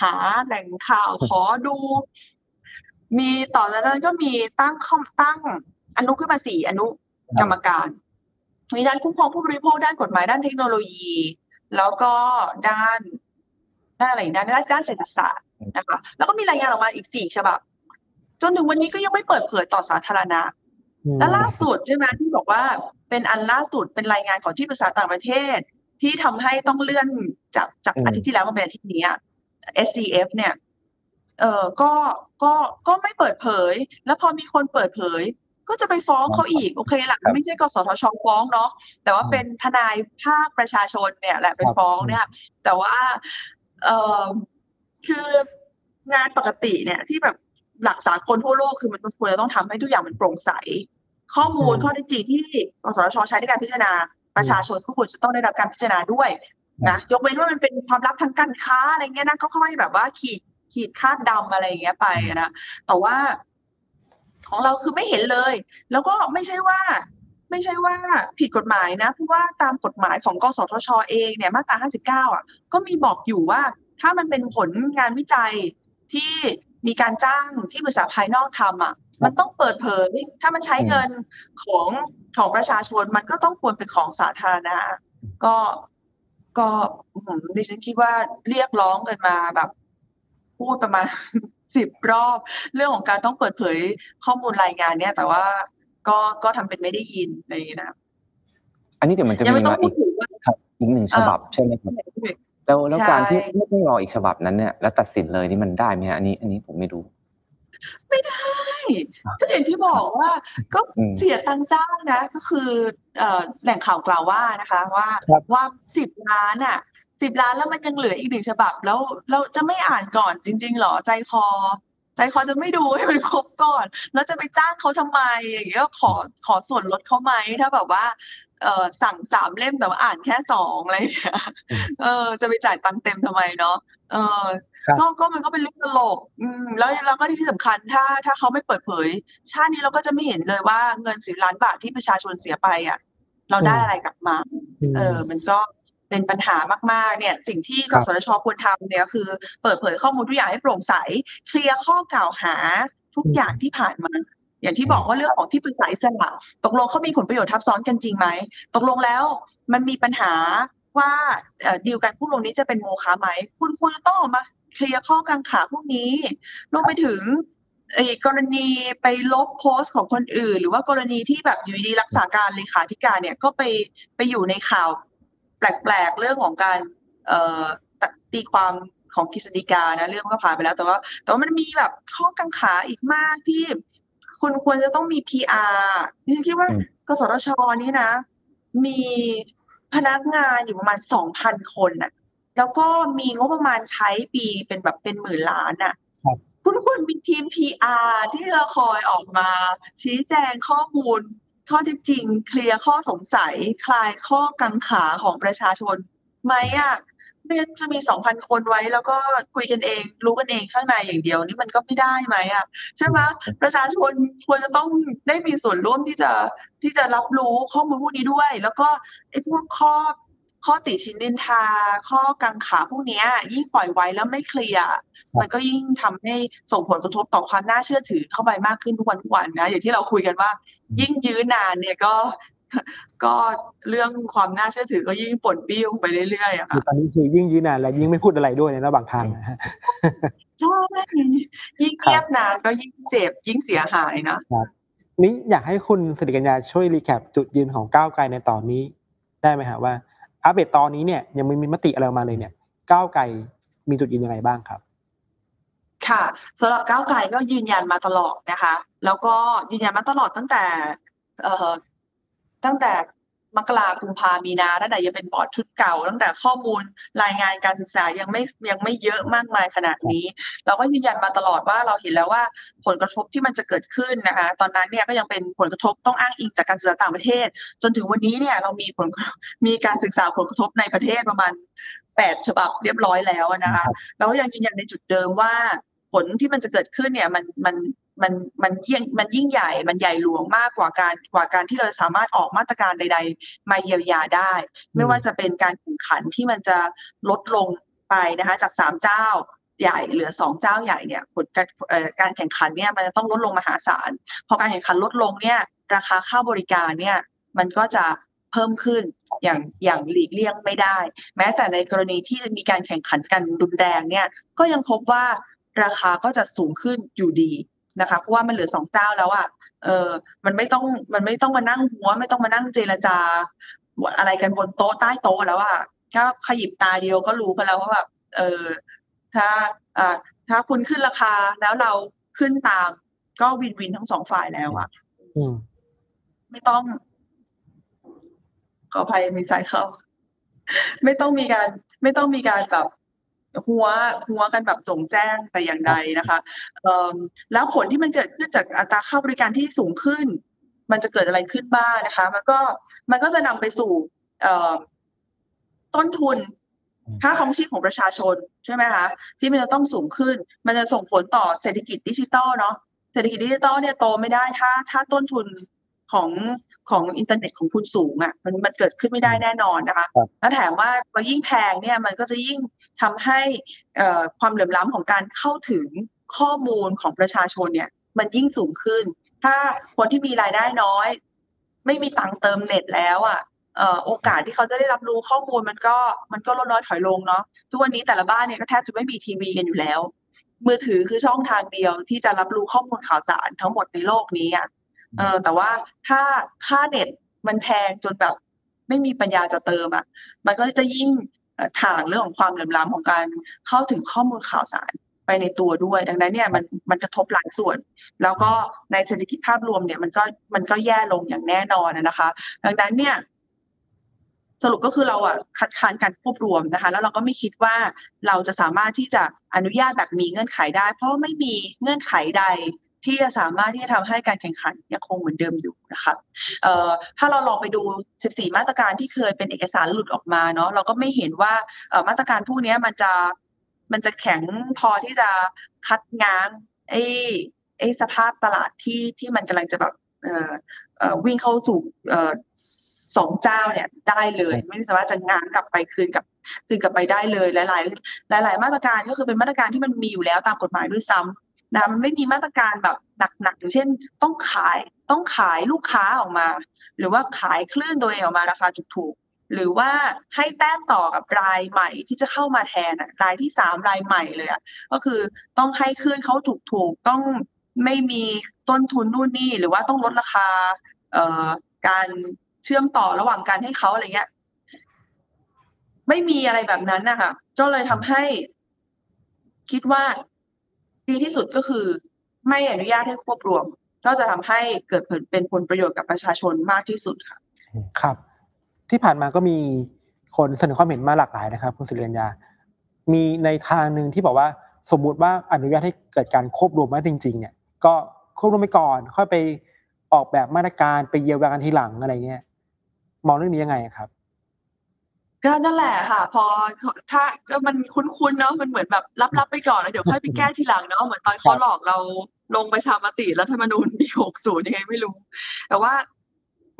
หาแหล่งข่าวขอดู มีต่อจากนั้นก็มีตั้งข้อตั้งอนุขึ้นมาสี่อนุกรรมการมีด้านคุ้มครองผู้บริโภคด้านกฎหมายด้านเทคโนโลยี แล้วก็ด้านด้านอะไรอีกด้านด้านด้านเศรษฐศาสตร์นะคะแล้วก็มีรายงานออกมาอีกสี่ฉบับ จนถึงวันนี้ก็ยังไม่เปิดเผยต่อสาธารณะ และล่าสุดใช่ไหมที่บอกว่าเป็นอันล่าสุดเป็นรายงานของที่ปรึกษาต่างประเทศ ที่ทำให้ต้องเลื่อนจากจากอืมอาทิตย์ที่แล้วมาเป็นอาทิตย์นี้อะ SCF เนี่ย เออก็ก็ก็ไม่เปิดเผย แล้วพอมีคนเปิดเผย ก็จะไปฟ้องเขาอีกโอเคหลังไม่ใช่กสทชฟ้องเนาะแต่ว่าเป็นทนายภาคประชาชนเนี่ยแหละไปฟ้องเนี่ย แต่ว่า เออคืองานปกติเนี่ยที่แบบ หลักสากลทั่วโลกคือมันควรจะต้องทำให้ทุกอย่างมันโปร่งใส ข้อมูลอืมข้อเท็จจริงที่กสทชใช้ในการพิจารณา ประชาชนก็ควรจะต้องได้รับการพิจารณาด้วยนะยกเว้นว่ามันเป็นความลับทางการค้าอะไรเงี้ยนะก็ค่อยแบบว่าขีดขีดคาดดำอะไรอย่างเงี้ยไปนะแต่ว่าของเราคือไม่เห็นเลย แล้วก็ไม่ใช่ว่า ไม่ใช่ว่าผิดกฎหมายนะเพราะว่าตามกฎหมายของกสทชเองเนี่ยมาตรา 59 อะ ก็มีบอกอยู่ว่า ถ้ามันเป็นผลงานวิจัยที่ มีการจ้างที่ปรึกษาภายนอกทำอะ มันต้องเปิดเผย ถ้ามันใช้เงินของของประชาชนมันก็ต้องควรเป็นของสาธารณะก็ก็อื้อหือดิฉันคิดว่าเรียกร้องกันมาแบบ พูดประมาณสิบรอบ เรื่องของการต้องเปิดเผยข้อมูลรายงานเนี่ย แต่ว่าก็ก็ทำเป็นไม่ได้ยินอะไรอย่างเงี้ยนะ อันนี้เดี๋ยวมันจะยังมีไม่ต้องมาพูอีดกถึงว่าครับอีกหนึ่งฉบับใช่ไหมครับ แล้วแล้วใช่ การที่ไม่ต้องรออีกฉบับนั้นเนี่ย แล้วตัดสินเลยนี่มันได้ไหมฮะอันนี้ อันนี้ผมไม่รู้ ไม่ได้ก็อย่างที่บอกว่า ก็อืม เสียตังค์จ้างนะ ก็คือ เอ่อ แหล่งข่าวกล่าวว่านะคะว่า ครับ ว่าสิบล้านอะสิบล้านแล้วมันยังเหลืออีกหนึ่งฉบับ แล้วเราจะไม่อ่านก่อนจริงๆหรอ ใจคอ ใจคอจะไม่ดูให้มันครบก่อน แล้วจะไปจ้างเขาทำไม อย่างเงี้ย ขอ ขอส่วนลดเขาไหม ถ้าแบบว่า เอ่อสั่งสามเล่มแต่ว่าอ่านแค่สองอะไรอย่างเงี้ยอืมเออ จะไปจ่ายตังค์เต็มทำไมเนาะเออครับก็ก็มันก็เป็นเรื่องตลก อืม แล้วแล้วก็ที่สำคัญถ้าถ้าเขาไม่เปิดเผย ชาตินี้เราก็จะไม่เห็นเลยว่าเงินสิบล้านบาทที่ประชาชนเสียไปอะ เราได้อะไรกลับมา เออ มันก็เป็นปัญหามากๆ เนี่ย สิ่งที่ครักบสทชควรทำเนี่ยคือ เปิดเผยข้อมูลทุกอย่างให้โปร่งใส เคลียร์ข้อกล่าวหาทุกอย่างที่ผ่านมา อย่างที่บอกว่าเรื่องของที่ปรึกษาอิสระตกลงเขามีผลประโยชน์ทับซ้อนกันจริงไหมตกลงแล้วมันมีปัญหาว่าเอ่อดีลการผู้ลงนี้จะเป็นโมฆะไหม คุณควรจะต้องออกมาเคลียร์ข้อกังขาพวกนี้รวมไปถึงไอ้กรณีไปลบโพสต์ของคนอื่น หรือว่ากรณีที่แบบอยู่ดีๆรักษาการเลขาธิการเนี่ยก็ไปไปอยู่ในข่าวแปลกๆเรื่องของการเอ่อตัดตีความของกฤษฎีกานะเรื่องก็ผ่านไปแล้ว แต่ว่าแต่ว่ามันมีแบบข้อกังขาอีกมากที่ คุณควรจะต้องมี PR ดิฉันคิดว่า อืม กสทชนี่นะ มีพนักงานอยู่ประมาณสองพันคนน่ะ แล้วก็มีงบประมาณใช้ปีเป็นแบบเป็นหมื่นล้านน่ะ ครับ คุณควรมีทีม PR ที่จะคอยออกมา ชี้แจงข้อมูล ข้อเท็จจริง เคลียร์ข้อสงสัย คลายข้อกังขาของประชาชนไหมอะ ไม่งั้นจะมีสองพันคนไว้ แล้วก็คุยกันเอง รู้กันเองข้างในอย่างเดียวนี่มันก็ไม่ได้ไหมอะใช่ไหมประชาชนควรจะต้องได้มีส่วนร่วมที่จะที่จะรับรู้ข้อมูลพวกนี้ด้วย แล้วก็ไอ้พวกข้อข้อติชินนินทา ข้อกังขาพวกเนี้ยยิ่งปล่อยไว้แล้วไม่เคลียร์มันก็ยิ่งทำให้ส่งผลกระทบต่อความน่าเชื่อถือเข้าไปมากขึ้นทุกวันทุกวันนะอย่างที่เราคุยกันว่า ยิ่งยื้อนานเนี่ยก็ ก็เรื่องความน่าเชื่อถือก็ยิ่งป่นปี้ลงไปเรื่อยๆอะคือค่ะตอนนี้คือยิ่งยืนนานแล้วยิ่งไม่พูดอะไรด้วยในระหว่างทางนะฮะใช่ยิ่งเงียบนานก็ยิ่งเจ็บยิ่งเสียหายนะนี้อยากให้คุณสิริกัญญาช่วยรีแคปจุดยืนของก้าวไกลในตอนนี้ได้ไหมฮะว่า อัปเดตตอนนี้เนี่ยยังไม่มีมติอะไรออกมาเลยเนี่ย ก้าวไกลมีจุดยืนยังไงบ้างครับ ค่ะสำหรับก้าวไกลก็ยืนยันมาตลอดนะคะ แล้วก็ยืนยันมาตลอดตั้งแต่เอ่อ ตั้งแต่มกรากุมภามีนาตั้งแต่ยังเป็นบอร์ดชุดเก่า ตั้งแต่ข้อมูลรายงานการศึกษายังไม่ยังไม่เยอะมากมายขนาดนี้ เราก็ยืนยันมาตลอดว่าเราเห็นแล้วว่าผลกระทบที่มันจะเกิดขึ้นนะคะ ตอนนั้นเนี่ยก็ยังเป็นผลกระทบต้องอ้างอิงจากการศึกษาต่างประเทศ จนถึงวันนี้เนี่ยเรามีผลมีการศึกษาผลกระทบในประเทศประมาณแปดฉบับเรียบร้อยแล้วนะคะเราก็ยังยืนยันในจุดเดิมว่าผลที่มันจะเกิดขึ้นเนี่ยมันมัน มันมันยิ่งมันยิ่งใหญ่มันใหญ่หลวงมากกว่าการกว่าการที่เราสามารถออกมาตรการใด ๆ มาเยียวยาได้ ไม่ว่าจะเป็นการแข่งขันที่มันจะลดลงไปนะคะ จากสามเจ้าใหญ่เหลือสองเจ้าใหญ่เนี่ยผลการเอ่อการแข่งขันเนี่ยมันจะต้องลดลงมหาศาลพอการแข่งขันลดลงเนี่ยราคาค่าบริการเนี่ยมันก็จะเพิ่มขึ้นอย่างอย่างหลีกเลี่ยงไม่ได้ แม้แต่ในกรณีที่มีการแข่งขันกันรุนแรงเนี่ยก็ยังพบว่าราคาก็จะสูงขึ้นอยู่ดี นะคะเพราะว่ามันเหลือสองเจ้าแล้วอะเออมันไม่ต้องมันไม่ต้องมานั่งหัว ไม่ต้องมานั่งเจรจาอะไรกันบนโต๊ะใต้โต๊ะแล้วอะแค่ขยิบตาเดียวก็รู้กันแล้วว่าแบบเออถ้าอ่าถ้าคุณขึ้นราคาแล้วเราขึ้นตาม ก็วินวินทั้งสองฝ่ายแล้วอะอืมไม่ต้อง ขออภัยมีสายเข้า ไม่ต้องมีการ ไม่ต้องมีการแบบ ฮั้วฮั้วกันแบบโจ่งแจ้งแต่อย่างใดนะคะเอ่อแล้วผลที่มันเกิดขึ้นจากอัตราค่าบริการที่สูงขึ้น มันจะเกิดอะไรขึ้นบ้างนะคะ มันก็มันก็จะนำไปสู่เอ่อต้นทุนค่าครองชีพของประชาชนใช่ไหมคะที่มันจะต้องสูงขึ้น มันจะส่งผลต่อเศรษฐกิจดิจิตอลเนาะเศรษฐกิจดิจิตอลเนี่ยโตไม่ได้ถ้า ถ้าต้นทุน ของของอินเทอร์เน็ตของคุณสูงอะ่ะมันมันเกิดขึ้นไม่ได้แน่นอนนะคะครับแล้วแถมว่าพอยิ่งแพงเนี่ยมันก็จะยิ่งทำให้เอ่อความเหลื่อมล้ำของการเข้าถึงข้อมูลของประชาชนเนี่ย มันยิ่งสูงขึ้น ถ้าคนที่มีรายได้น้อย ไม่มีตังค์เติมเน็ตแล้วอะเอ่อโอกาสที่เขาจะได้รับรู้ข้อมูลมันก็มันก็ลดน้อยถอยลงเนาะทุกวันนี้แต่ละบ้านเนี่ยก็แทบจะไม่มีทีวีกันอยู่แล้ว มือถือคือช่องทางเดียวที่จะรับรู้ข้อมูลข่าวสารทั้งหมดในโลกนี้อะ เออแต่ว่าถ้าค่าเน็ตมันแพงจนแบบไม่มีปัญญาจะเติมอะ มันก็จะยิ่งเอ่อถ่างเรื่องของความเหลื่อมล้ำของการเข้าถึงข้อมูลข่าวสารไปในตัวด้วย ดังนั้นเนี่ยมันมันกระทบหลายส่วน แล้วก็ในเศรษฐกิจภาพรวมเนี่ยมันก็มันก็แย่ลงอย่างแน่นอนนะคะ ดังนั้นเนี่ย สรุปก็คือเราอะคัดค้านการควบรวมนะคะ แล้วเราก็ไม่คิดว่าเราจะสามารถที่จะอนุญาตแบบมีเงื่อนไขได้ เพราะไม่มีเงื่อนไขใด ที่จะสามารถที่จะทำให้การแข่งขันยังคงเหมือนเดิมอยู่นะคะเอ่อถ้าเราลองไปดู 14 มาตรการที่เคยเป็นเอกสารหลุดออกมาเนาะเราก็ไม่เห็นว่าเอ่อมาตรการพวกเนี้ยมันจะมันจะแข็งพอที่จะคัดง้างไอ้ไอ้สภาพตลาดที่ที่มันกำลังจะแบบเอ่อเอ่อวิ่งเข้าสู่เอ่อสองเจ้าเนี่ยได้เลย ไม่สามารถจะง้างกลับไปคืนกับคืนกลับไปได้เลย หลาย ๆ หลาย ๆ มาตรการก็คือเป็นมาตรการที่มันมีอยู่แล้วตามกฎหมายด้วยซ้ำ นะมันไม่มีมาตรการแบบหนักๆอย่างเช่น ต้องขายต้องขายลูกค้าออกมา หรือว่าขายคลื่นตัวเองออกมาราคาถูกๆหรือว่าให้แต้มต่อกับรายใหม่ที่จะเข้ามาแทนอะรายที่สามรายใหม่เลยอะก็คือต้องให้คลื่นเขาถูกๆต้องไม่มีต้นทุนนู่นนี่ หรือว่าต้องลดราคา เอ่อการเชื่อมต่อระหว่างการให้เขาอะไรเงี้ย ไม่มีอะไรแบบนั้นนะคะก็เลยทำให้ คิดว่า ดีที่สุดก็คือ ไม่อนุญาตให้ควบรวม ก็จะทำให้เกิดผลเป็นผลประโยชน์กับประชาชนมากที่สุดค่ะครับ ที่ผ่านมาก็มีคนเสนอความเห็นมาหลากหลายนะครับคุณสุริยัญามีในทางหนึ่งที่บอกว่าสมมุติว่าอนุญาตให้เกิดการควบรวมมาจริง ๆ เนี่ย ก็ควบรวมไปก่อนค่อยไปออกแบบมาตรการไปเยียวยากันทีหลังอะไรเงี้ยมองเรื่องนี้ยังไงครับ ก็นั่นแหละค่ะ พอถ้า ก็มันคุ้น ๆ เนาะ มันเหมือนแบบรับ ๆ ไปก่อน แล้วเดี๋ยวค่อยไปแก้ทีหลังเนาะ เหมือนตอนเขาหลอกเราลงประชามติรัฐธรรมนูญ ปี 60 ยังไงไม่รู้ แต่ว่า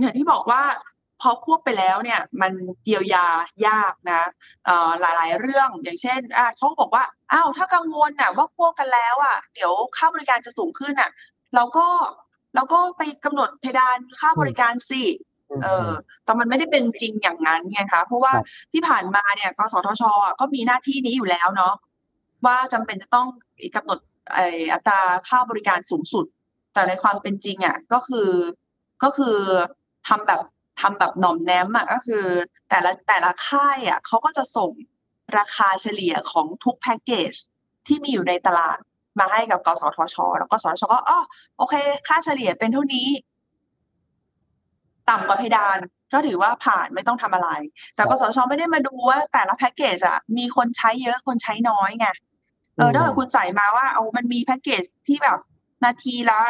อย่างที่บอกว่า พอควบไปแล้วเนี่ย มันเยียวยายากนะ เอ่อ หลาย ๆ เรื่อง อย่างเช่นอะเขาบอกว่า อ้าว ถ้ากังวลน่ะว่า ควบกันแล้วอะเดี๋ยวค่าบริการจะสูงขึ้นอะ เราก็ เราก็ไปกำหนดเพดานค่าบริการสิ เออแต่มันไม่ได้เป็นจริงอย่างนั้นไงคะ เพราะว่าครับที่ผ่านมาเนี่ยกสทชอะก็มีหน้าที่นี้อยู่แล้วเนาะว่าจำเป็นจะต้องกำหนดไออัตราค่าบริการสูงสุด แต่ในความเป็นจริงอะก็คือก็คือทำแบบทำแบบหน่อมแนมอะก็คือ แต่ละแต่ละค่ายอะเขาก็จะส่งราคาเฉลี่ยของทุกแพ็กเกจที่มีอยู่ในตลาดมาให้กับกสทช แล้วก็สทชก็อ๋อโอเค ค่าเฉลี่ยเป็นเท่านี้ ต่ำกว่าเพดานก็ถือว่าผ่านไม่ต้องทำอะไร แต่กสทชไม่ได้มาดูว่าแต่ละแพ็กเกจอะมีคนใช้เยอะคนใช้น้อยไงเออถ้าเกิดคุณใส่มาว่าเอามันมีแพ็กเกจที่แบบนาทีละ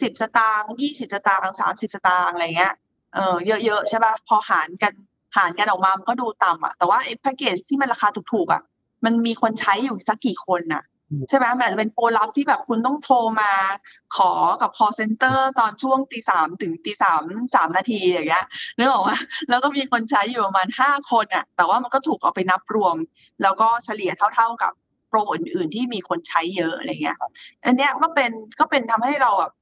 สิบสตางค์ยี่สิบสตางค์สามสิบสตางค์อะไรเงี้ยเออเยอะๆใช่ป่ะพอหารกันหารกันออกมามันก็ดูต่ำอะแต่ว่าไอ้แพ็กเกจที่มันราคาถูกๆอะ มันมีคนใช้อยู่สักกี่คนน่ะอืม ใช่ไหมมันอาจจะเป็นโปรลับที่แบบคุณต้องโทรมาขอกับ call center ตอนช่วงตีสามถึงตีสามสามนาทีอย่างเงี้ยนึกออกไหมแล้วก็มีคนใช้อยู่ประมาณห้าคนอะ แต่ว่ามันก็ถูกเอาไปนับรวม แล้วก็เฉลี่ยเท่า ๆกับโปรอื่นๆที่มีคนใช้เยอะอะไรเงี้ย อันเนี้ยก็เป็นก็เป็นทำให้เราแบบ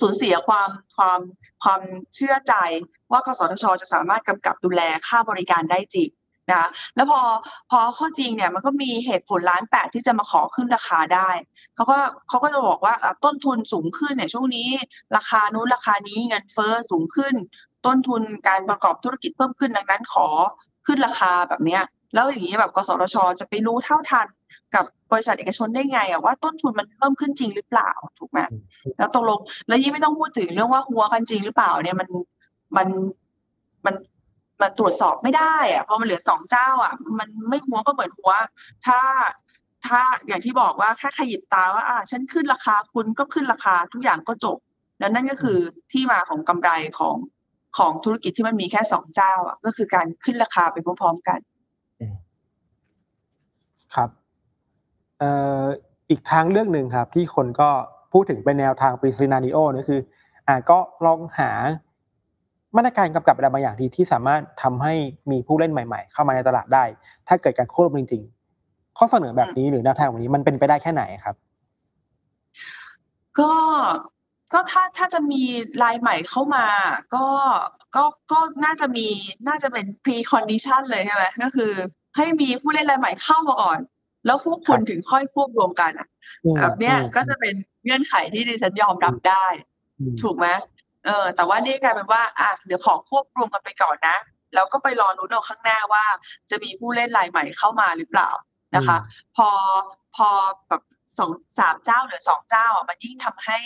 สูญเสียความความความเชื่อใจว่ากสทชจะสามารถกำกับดูแลค่าบริการได้จริง นะแล้วพอพอข้อจริงเนี่ยมันก็มีเหตุผลล้านแปดที่จะมาขอขึ้นราคาได้เขาก็เขาก็จะบอกว่าอะต้นทุนสูงขึ้นเนี่ยช่วงนี้ ราคานู้นราคานี้เงินเฟ้อสูงขึ้น ต้นทุนการประกอบธุรกิจเพิ่มขึ้นดังนั้นขอขึ้นราคาแบบเนี้ยแล้วอย่างนี้แบบกสทช จะไปรู้เท่าทันกับบริษัทเอกชนได้ไงอะว่าต้นทุนมันเพิ่มขึ้นจริงหรือเปล่าถูกไหมแล้วตกลงแล้วยิ่งไม่ต้องพูดถึงเรื่องว่าหัวกันจริงหรือเปล่าเนี่ยมันมันมัน มันตรวจสอบไม่ได้อะเพราะมันเหลือสองเจ้าอะมันไม่หัวก็เหมือนหัว ถ้าถ้าอย่างที่บอกว่าแค่ขยิบตาว่าอ่าฉันขึ้นราคาคุณก็ขึ้นราคาทุกอย่างก็จบ แล้วนั่นก็คือที่มาของกำไรของของธุรกิจที่มันมีแค่สองเจ้าอะก็คือการขึ้นราคาไปพร้อมๆกัน ครับเอ่ออีกทางเลือกหนึ่งครับ ที่คนก็พูดถึงเป็นแนวทางปริซินาริโอนี่คือ อ่าก็ลองหา มาตรการกำกับอะไรบางอย่างที่ที่สามารถทำให้มีผู้เล่นใหม่ ๆ เข้ามาในตลาดได้ ถ้าเกิดการควบรวมจริง ๆ ข้อเสนอแบบนี้หรือแนวทางแบบนี้มันเป็นไปได้แค่ไหนครับ ก็ก็ถ้าถ้าจะมีรายใหม่เข้ามา ก็ก็ก็น่าจะมีน่าจะเป็น pre condition เลยใช่ไหมก็คือ ให้มีผู้เล่นรายใหม่เข้ามาก่อน แล้วพวกคุณถึงค่อยควบรวมกันอะแบบเนี้ยก็จะเป็นเงื่อนไขที่ดิฉันยอมรับได้อืมถูกไหม เออแต่ว่านี่กลายเป็นว่าอะเดี๋ยวขอควบรวมกันไปก่อนนะแล้วก็ไปรอรุ้นเอาข้างหน้าว่า จะมีผู้เล่นรายใหม่เข้ามาหรือเปล่านะคะ พอพอแบบสองสามเจ้าหรือสองเจ้าอะมันยิ่งทำให้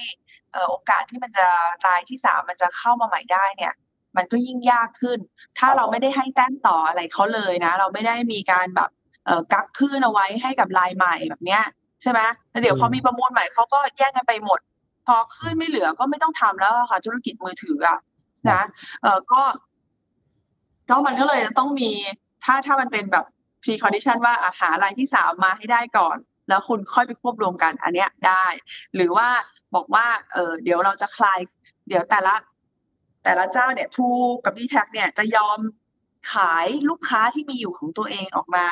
เอ่อโอกาสที่มันจะรายที่สามมันจะเข้ามาใหม่ได้เนี่ย มันก็ยิ่งยากขึ้น ถ้าเราไม่ได้ให้แต้มต่ออะไรเขาเลยนะ เราไม่ได้มีการแบบเอ่อกักขึ้นเอาไว้ให้กับรายใหม่แบบเนี้ยใช่ไหมแล้วเดี๋ยวอืมพอมีประมูลใหม่เขาก็แย่งกันไปหมด พอขึ้นไม่เหลือก็ไม่ต้องทำแล้วอะค่ะ ธุรกิจมือถืออะนะเออก็ก็มันก็เลยจะต้องมีถ้าถ้ามันเป็นแบบ pre condition ว่าอะหารายที่สามมาให้ได้ก่อน แล้วคุณค่อยไปควบรวมกันอันเนี้ยได้ หรือว่าบอกว่าเออเดี๋ยวเราจะคลาย เดี๋ยวแต่ละ แต่ละเจ้าเนี่ยทูกับ d t แทเนี่ยจะยอมขายลูกค้าที่มีอยู่ของตัวเองออกมา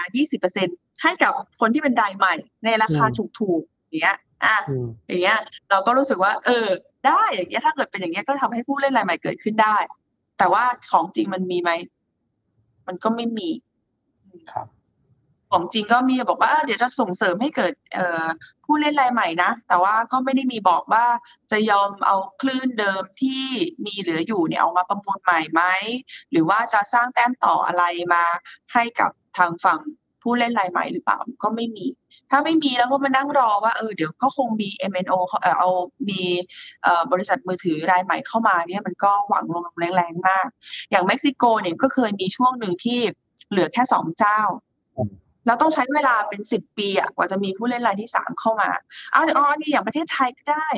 20%ให้กับคนที่เป็นรายใหม่ ในราคาอืมถูกๆอย่างเงี้ย อะอืมอย่างเงี้ย เราก็รู้สึกว่า เออ ได้อย่างเงี้ยถ้าเกิดเป็นอย่างเงี้ยก็ทำให้ผู้เล่นรายใหม่เกิดขึ้นได้ แต่ว่าของจริงมันมีไหมมันก็ไม่มีครับของจริงก็มีบอกว่าเออเดี๋ยวจะส่งเสริมให้เกิดเอ่อผู้เล่นรายใหม่นะ แต่ว่าก็ไม่ได้มีบอกว่าจะยอมเอาคลื่นเดิมที่มีเหลืออยู่เนี่ยเอามาประมูลใหม่ไหมหรือว่าจะสร้างแต้มต่ออะไรมาให้กับทางฝั่ง ผู้เล่นรายใหม่หรือเปล่าก็ไม่มี ถ้าไม่มีแล้วก็มานั่งรอว่าเออเดี๋ยวก็คงมี MNO เออเอามีเอ่อบริษัทมือถือรายใหม่เข้ามาเนี่ยมันก็หวังลงแรงๆมาก อย่างเม็กซิโกเนี่ยก็เคยมีช่วงหนึ่งที่เหลือแค่สองเจ้าแล้วต้องใช้เวลาเป็นสิบปีอะกว่าจะมีผู้เล่นรายที่สามเข้ามาอ้าวอ๋อนี่อย่างประเทศไทยก็ได้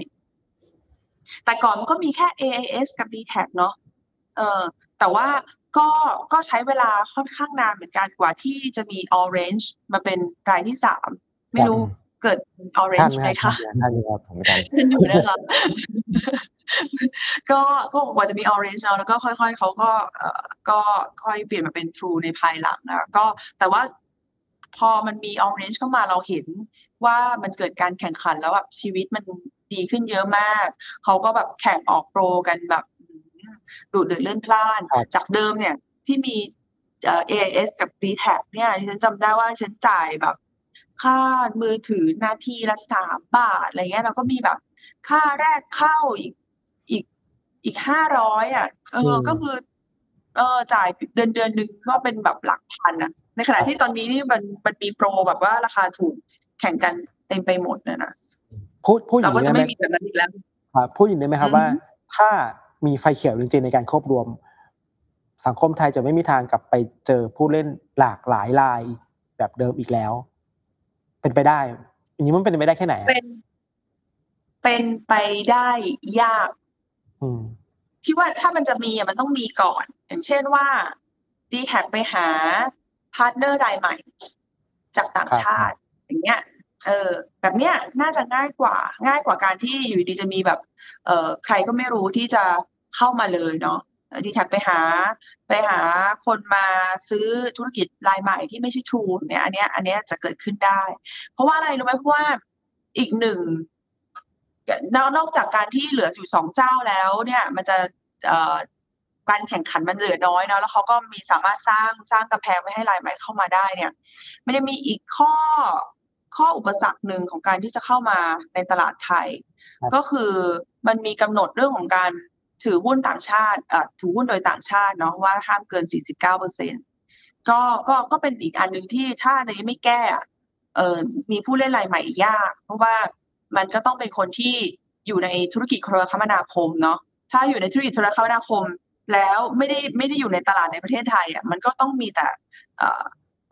แต่ก่อนมันก็มีแค่ AIS กับ d t แทเนาะเออแต่ว่า ก็ก็ใช้เวลาค่อนข้างนานเหมือนกันกว่าที่จะมี Orange มาเป็นรายที่สามไม่รู้เกิดท่าน Orange ไหมครัคะบท่านครับผมไม่ทันขึ้นอยู่นะคะก็ก็กว่าจะมี Orange เนาะแล้วก็ค่อย ๆเขาก็เอ่อก็ค่อยเปลี่ยนมาเป็น True ในภายหลังนะก็แต่ว่าพอมันมี Orange เข้ามาเราเห็นว่ามันเกิดการแข่งขันแล้วแบบชีวิตมันดีขึ้นเยอะมาก เขาก็แบบแข่งออกโปรกันแบบอืม ดูดเดือดเลื่อนพล่านครับจากเดิมเนี่ยที่มีเอ่อ AIS กับ d t แทเนี่ยดิฉันจำได้ว่าฉันจ่ายแบบ ค่ามือถือนาทีละสามบาทอะไรเงี้ยเราก็มีแบบ ค่าแรกเข้าอีกอีกอีกห้าร้อยอะเอออืมก็คือ เออจ่ายเดือนเดือนหนึ่งก็เป็นแบบหลักพันอะ ในขณะที่ตอนนี้นี่มันมันมีโปรแบบว่าราคาถูกแข่งกันเต็มไปหมดเนี่ยนะพูดพูดอเราย่างก็นี้จะได้ไหมไม่มีแบบนั้นอีกแล้วครับพูดอย่างนี้ได้ไหมครับอือฮึว่า ถ้า มีไฟเขียวจริงๆในการควบรวม สังคมไทยจะไม่มีทางกลับไปเจอผู้เล่นหลากหลายรายแบบเดิมอีกแล้ว เป็นไปได้อย่างนี้มันเป็นไปได้แค่ไหนอะเป็นเป็นไปได้ยากอืมคิดว่าถ้ามันจะมีอะมันต้องมีก่อน อย่างเช่นว่าดีแทคไปหา partner รายใหม่ จากต่างครับชาติ อย่างเงี้ย เออ แบบเนี้ยน่าจะง่ายกว่า ง่ายกว่าการที่อยู่ดีจะมีแบบ เอ่อใครก็ไม่รู้ที่จะเข้ามาเลยเนาะดีแทคไปหา ไปหาคนมาซื้อธุรกิจรายใหม่ที่ไม่ใช่ทรูเนี่ย อันเนี้ย อันเนี้ยจะเกิดขึ้นได้ เพราะว่าอะไรรู้ไหมเพราะว่าอีกหนึ่งนอกนอกจากการที่เหลืออยู่สองเจ้าแล้ว เนี่ย มันจะเอ่อการแข่งขันมันเหลือน้อยเนาะแล้วเขาก็มีสามารถสร้างสร้างกำแพงไม่ให้รายใหม่เข้ามาได้เนี่ย มันจะมีอีกข้อ ข้ออุปสรรคหนึ่งของการที่จะเข้ามาในตลาดไทยครับก็คือมันมีกำหนดเรื่องของการถือหุ้นต่างชาติเอ่อถือหุ้นโดยต่างชาติเนาะว่าห้ามเกิน 49เปอร์เซ็นก็ก็ก็เป็นอีกอันหนึ่งที่ถ้าในนี้ไม่แก้อะเออมีผู้เล่นรายใหม่ยาก เพราะว่ามันก็ต้องเป็นคนที่อยู่ในธุรกิจโทรคมนาคมเนาะถ้าอยู่ในธุรกิจโทรคมนาคม แล้วไม่ได้ไม่ได้อยู่ในตลาดในประเทศไทยอะมันก็ต้องมีแต่เอ่อ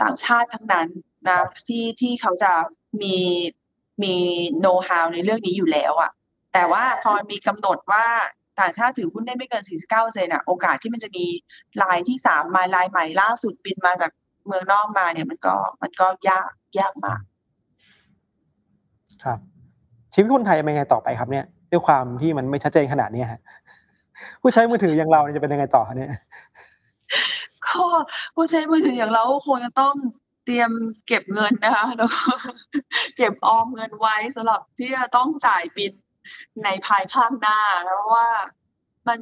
ต่างชาติทั้งนั้น นะที่ที่เขาจะมีมีโน้ตฮาวในเรื่องนี้อยู่แล้วอะแต่ว่าพอมีกำหนดว่าต่างชาติถือหุ้นได้ไม่เกิน 49เปอร์เซ็นต์อะโอกาสที่มันจะมีรายที่สามมารายใหม่ล่าสุดบินมาจากเมืองนอกมาเนี่ยมันก็มันก็ยากยากมาก ครับ ชีวิตคนไทยเป็นยังไงต่อไปครับเนี่ยด้วยความที่มันไม่ชัดเจนขนาดเนี้ยฮะผู้ใช้มือถืออย่างเราเนี่ยจะเป็นยังไงต่อครับเนี่ยก็ผู้ใช้มือถืออย่างเราก็คงจะต้อง เตรียมเก็บเงินนะคะแล้วก็เก็บออมเงินไว้สำหรับที่จะต้องจ่ายบินในภายภาคหน้านะเพราะว่ามัน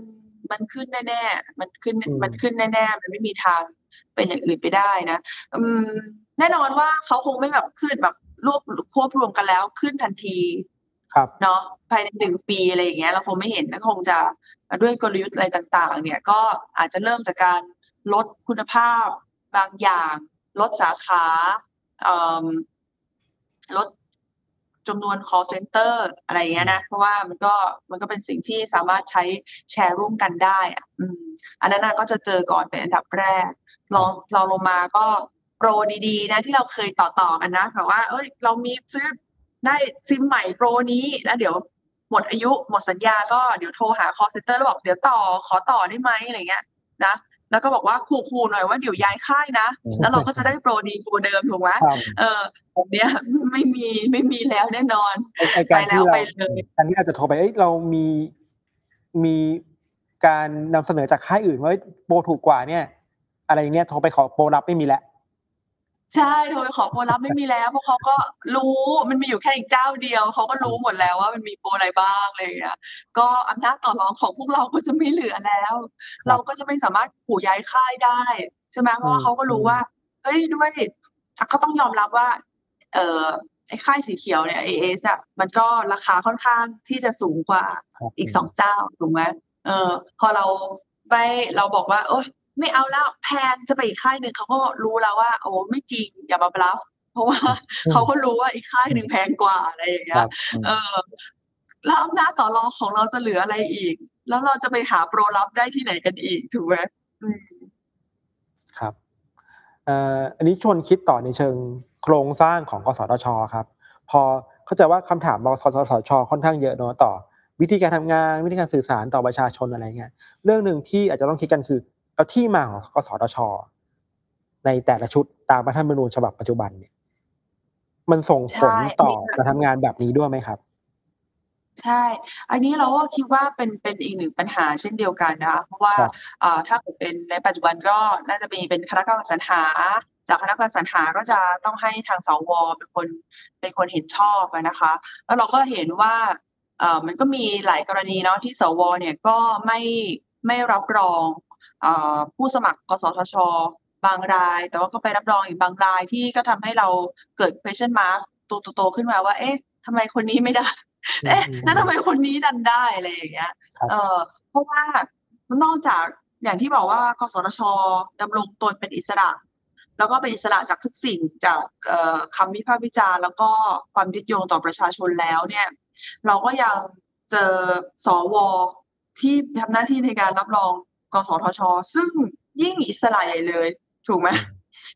มันขึ้นแน่ๆมันขึ้นอืมมันขึ้นแน่ๆมันไม่มีทางเป็นอย่างอื่นไปได้นะอืมแน่นอนว่าเขาคงไม่แบบขึ้นแบบรวบควบรวมกันแล้วขึ้นทันทีครับเนาะภายในหนึ่งปีอะไรอย่างเงี้ยเราคงไม่เห็นนะคงจะด้วยกลยุทธ์อะไรต่าง ๆ เนี่ยก็อาจจะเริ่มจากการลดคุณภาพบางอย่าง ลดสาขาลดจำนวน call center อะไรเงี้ยนะ เพราะว่ามันก็มันก็เป็นสิ่งที่สามารถใช้แชร์ร่วมกันได้อะอืมอันนั้นก็จะเจอก่อนเป็นอันดับแรกลองลองลงมาก็โปรดีๆ นะ ที่เราเคยต่อต่อๆกันนะแบบว่า เอ้ย เรามีซื้อได้ซิมใหม่โปรนี้แล้วเดี๋ยวหมดอายุหมดสัญญาก็เดี๋ยวโทรหา call center แล้วบอกเดี๋ยวต่อขอต่อได้ไหมอะไรเงี้ยนะ แล้วก็บอกว่าขู่ๆหน่อยว่าเดี๋ยวย้ายค่ายนะ แล้วเราก็จะได้โปรดีโปรเดิมถูกไหมครับเออแบบเนี้ยไม่มีไม่มีแล้วแน่นอนไอ้ไอ้การที่ไปเราแล้วไปเลยการที่เราจะโทรไปเอ้ยเรามีมีการนำเสนอจากค่ายอื่นว่าเอ้ยโปรถูกกว่าเนี่ย อะไรอย่างเงี้ยโทรไปขอโปรรับไม่มีแล้ว ใช่ โทรไปขอโปรลับไม่มีแล้ว เพราะเขาก็รู้มันมีอยู่แค่อีกเจ้าเดียว เขาก็รู้หมดแล้วว่ามันมีโปรอะไรบ้างอะไรอย่างเงี้ยก็อำนาจต่อรองของพวกเราก็จะไม่เหลือแล้วเราก็จะไม่สามารถขู่ย้ายค่ายได้ ใช่ไหมเพราะว่าเขาก็รู้ว่าเฮ้ยด้วยก็ต้องยอมรับว่า เอ่อไอ้ค่ายสีเขียวเนี่ย AS อะมันก็ราคาค่อนข้างที่จะสูงกว่าครับอีกสองเจ้าถูกไหมเออ พอเราไปเราบอกว่า โอ๊ย ไม่เอาแล้วแพงจะไปอีกค่ายหนึ่งเขาก็รู้แล้วว่า โอ้ไม่จริงอย่ามาบลัฟเพราะว่าเขาก็รู้ว่าอีกค่ายหนึ่งแพงกว่าอะไรอย่างเงี้ครัยบเออแล้วอำนาจต่อรองของเราจะเหลืออะไรอีก แล้วเราจะไปหาโปรลับได้ที่ไหนกันอีกถูกไหมอืมครับเอ่ออันนี้ชวนคิดต่อในเชิงโครงสร้างของกสทชครับ พอเข้าใจว่าคำถามบสสชค่อนข้างเยอะเนอะต่อ วิธีการทำงานวิธีการสื่อสารต่อประชาชนอะไรเงี้ยเรื่องหนึ่งที่อาจจะต้องคิดกันคือ เอาที่มาของกสทช ในแต่ละชุดตามรัฐธรรมนูญฉบับปัจจุบันเนี่ย มันส่งผลใช่ต่ออันนี้การทำงานแบบนี้ด้วยไหมครับใช่ อันนี้เราก็คิดว่าเป็นเป็นอีกหนึ่งปัญหาเช่นเดียวกันนะคะ เพราะว่าครับเอ่อถ้าเกิดเป็นในปัจจุบันก็น่าจะมีเป็นคณะกรรมการสรรหา จากคณะกรรมการสรรหาก็จะต้องให้ทางสวเป็นคนเป็นคนเห็นชอบอะนะคะ แล้วเราก็เห็นว่าเอ่อมันก็มีหลายกรณีเนาะที่สวเนี่ยก็ไม่ไม่รับรองเอ่อ ผู้สมัครกสทช บางราย แต่ว่าก็ไปรับรองอีกบางรายที่ก็ทำให้เราเกิด question mark ตัวโตๆขึ้นมาว่า เอ๊ะทำไมคนนี้ไม่ได้ เอ๊ะอืมแล้วทำไมคนนี้ดันได้อะไรอย่างเงี้ยครับเออเพราะว่านอกจากอย่างที่บอกว่ากสทชดำรงตนเป็นอิสระ แล้วก็เป็นอิสระจากทุกสิ่งจากเอ่อคำวิพากษ์วิจารณ์แล้วก็ความยึดโยงต่อประชาชนแล้วเนี่ย เราก็ยังเจอสวที่ทำหน้าที่ในการรับรอง กสทช ซึ่งยิ่งอิสระใหญ่เลย ถูกไหม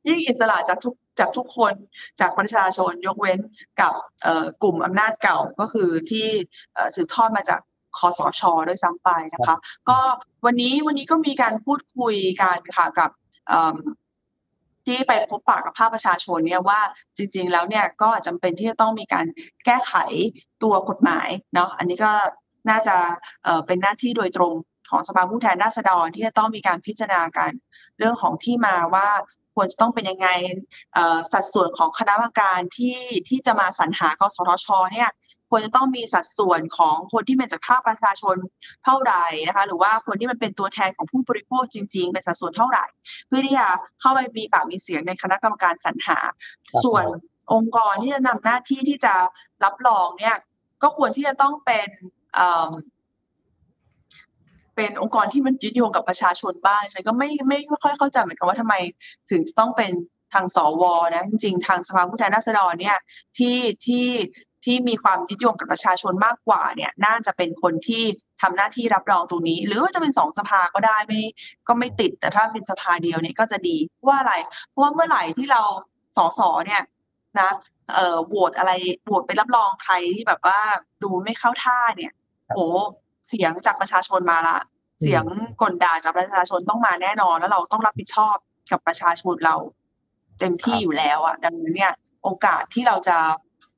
ยิ่งอิสระจากทุกจากทุกคนจากประชาชนยกเว้นกับเอ่อกลุ่มอำนาจเก่าก็คือที่เอ่อสืบทอดมาจากคอสชด้วยซ้ำไปนะคะ ก็วันนี้วันนี้ก็มีการพูดคุยกันค่ะกับเอิ่มที่ไปพบปะกับภาคประชาชนเนี่ยว่าจริง ๆ แล้วเนี่ยก็จำเป็นที่จะต้องมีการแก้ไขตัวกฎหมายเนาะอันนี้ก็น่าจะเอ่อเป็นหน้าที่โดยตรง ของสภาผู้แทนราษฎรที่จะต้องมีการพิจารณากันเรื่องของที่มาว่าควรจะต้องเป็นยังไงเอ่อสัดส่วนของคณะกรรมการที่ที่จะมาสรรหากสทชเนี่ยควรจะต้องมีสัดส่วนของคนที่เป็นจากภาคประชาชนเท่าไหร่นะคะหรือว่าคนที่มันเป็นตัวแทนของผู้บริโภคจริง ๆ เป็นสัดส่วนเท่าไหร่ เพื่อที่จะเข้าไปมีปากมีเสียงในคณะกรรมการสรรหาครับส่วนองค์กรที่จะนำหน้าที่ที่จะรับรองเนี่ยก็ควรที่จะต้องเป็น เอิ่มเป็นองค์กรที่มันยึดโยงกับประชาชนบ้างฉันก็ไม่ไม่ไม่ค่อยเข้าใจเหมือนกันว่าทำไมถึงจะต้องเป็นทางสวนะจริงๆ ทางสภาผู้แทนราษฎรเนี่ยที่ที่ที่มีความยึดโยงกับประชาชนมากกว่าเนี่ยน่าจะเป็นคนที่ทำหน้าที่รับรองตรงนี้ หรือว่าจะเป็นสองสภาก็ได้ไม่ก็ไม่ติด แต่ถ้าเป็นสภาเดียวเนี่ยก็จะดีเพราะว่าอะไร เพราะว่าเมื่อไหร่ที่เราสสเนี่ยนะเอ่อโหวตอะไรโหวตไปรับรองใครที่แบบว่าดูไม่เข้าท่าเนี่ยโอ้ เสียงจากประชาชนมาละ เสียงกลด่าจากประชาชนต้องมาแน่นอน แล้วเราต้องรับผิดชอบกับประชาชนเรา เต็มที่ครับอยู่แล้วอะ ดังนั้นเนี่ย โอกาสที่เราจะ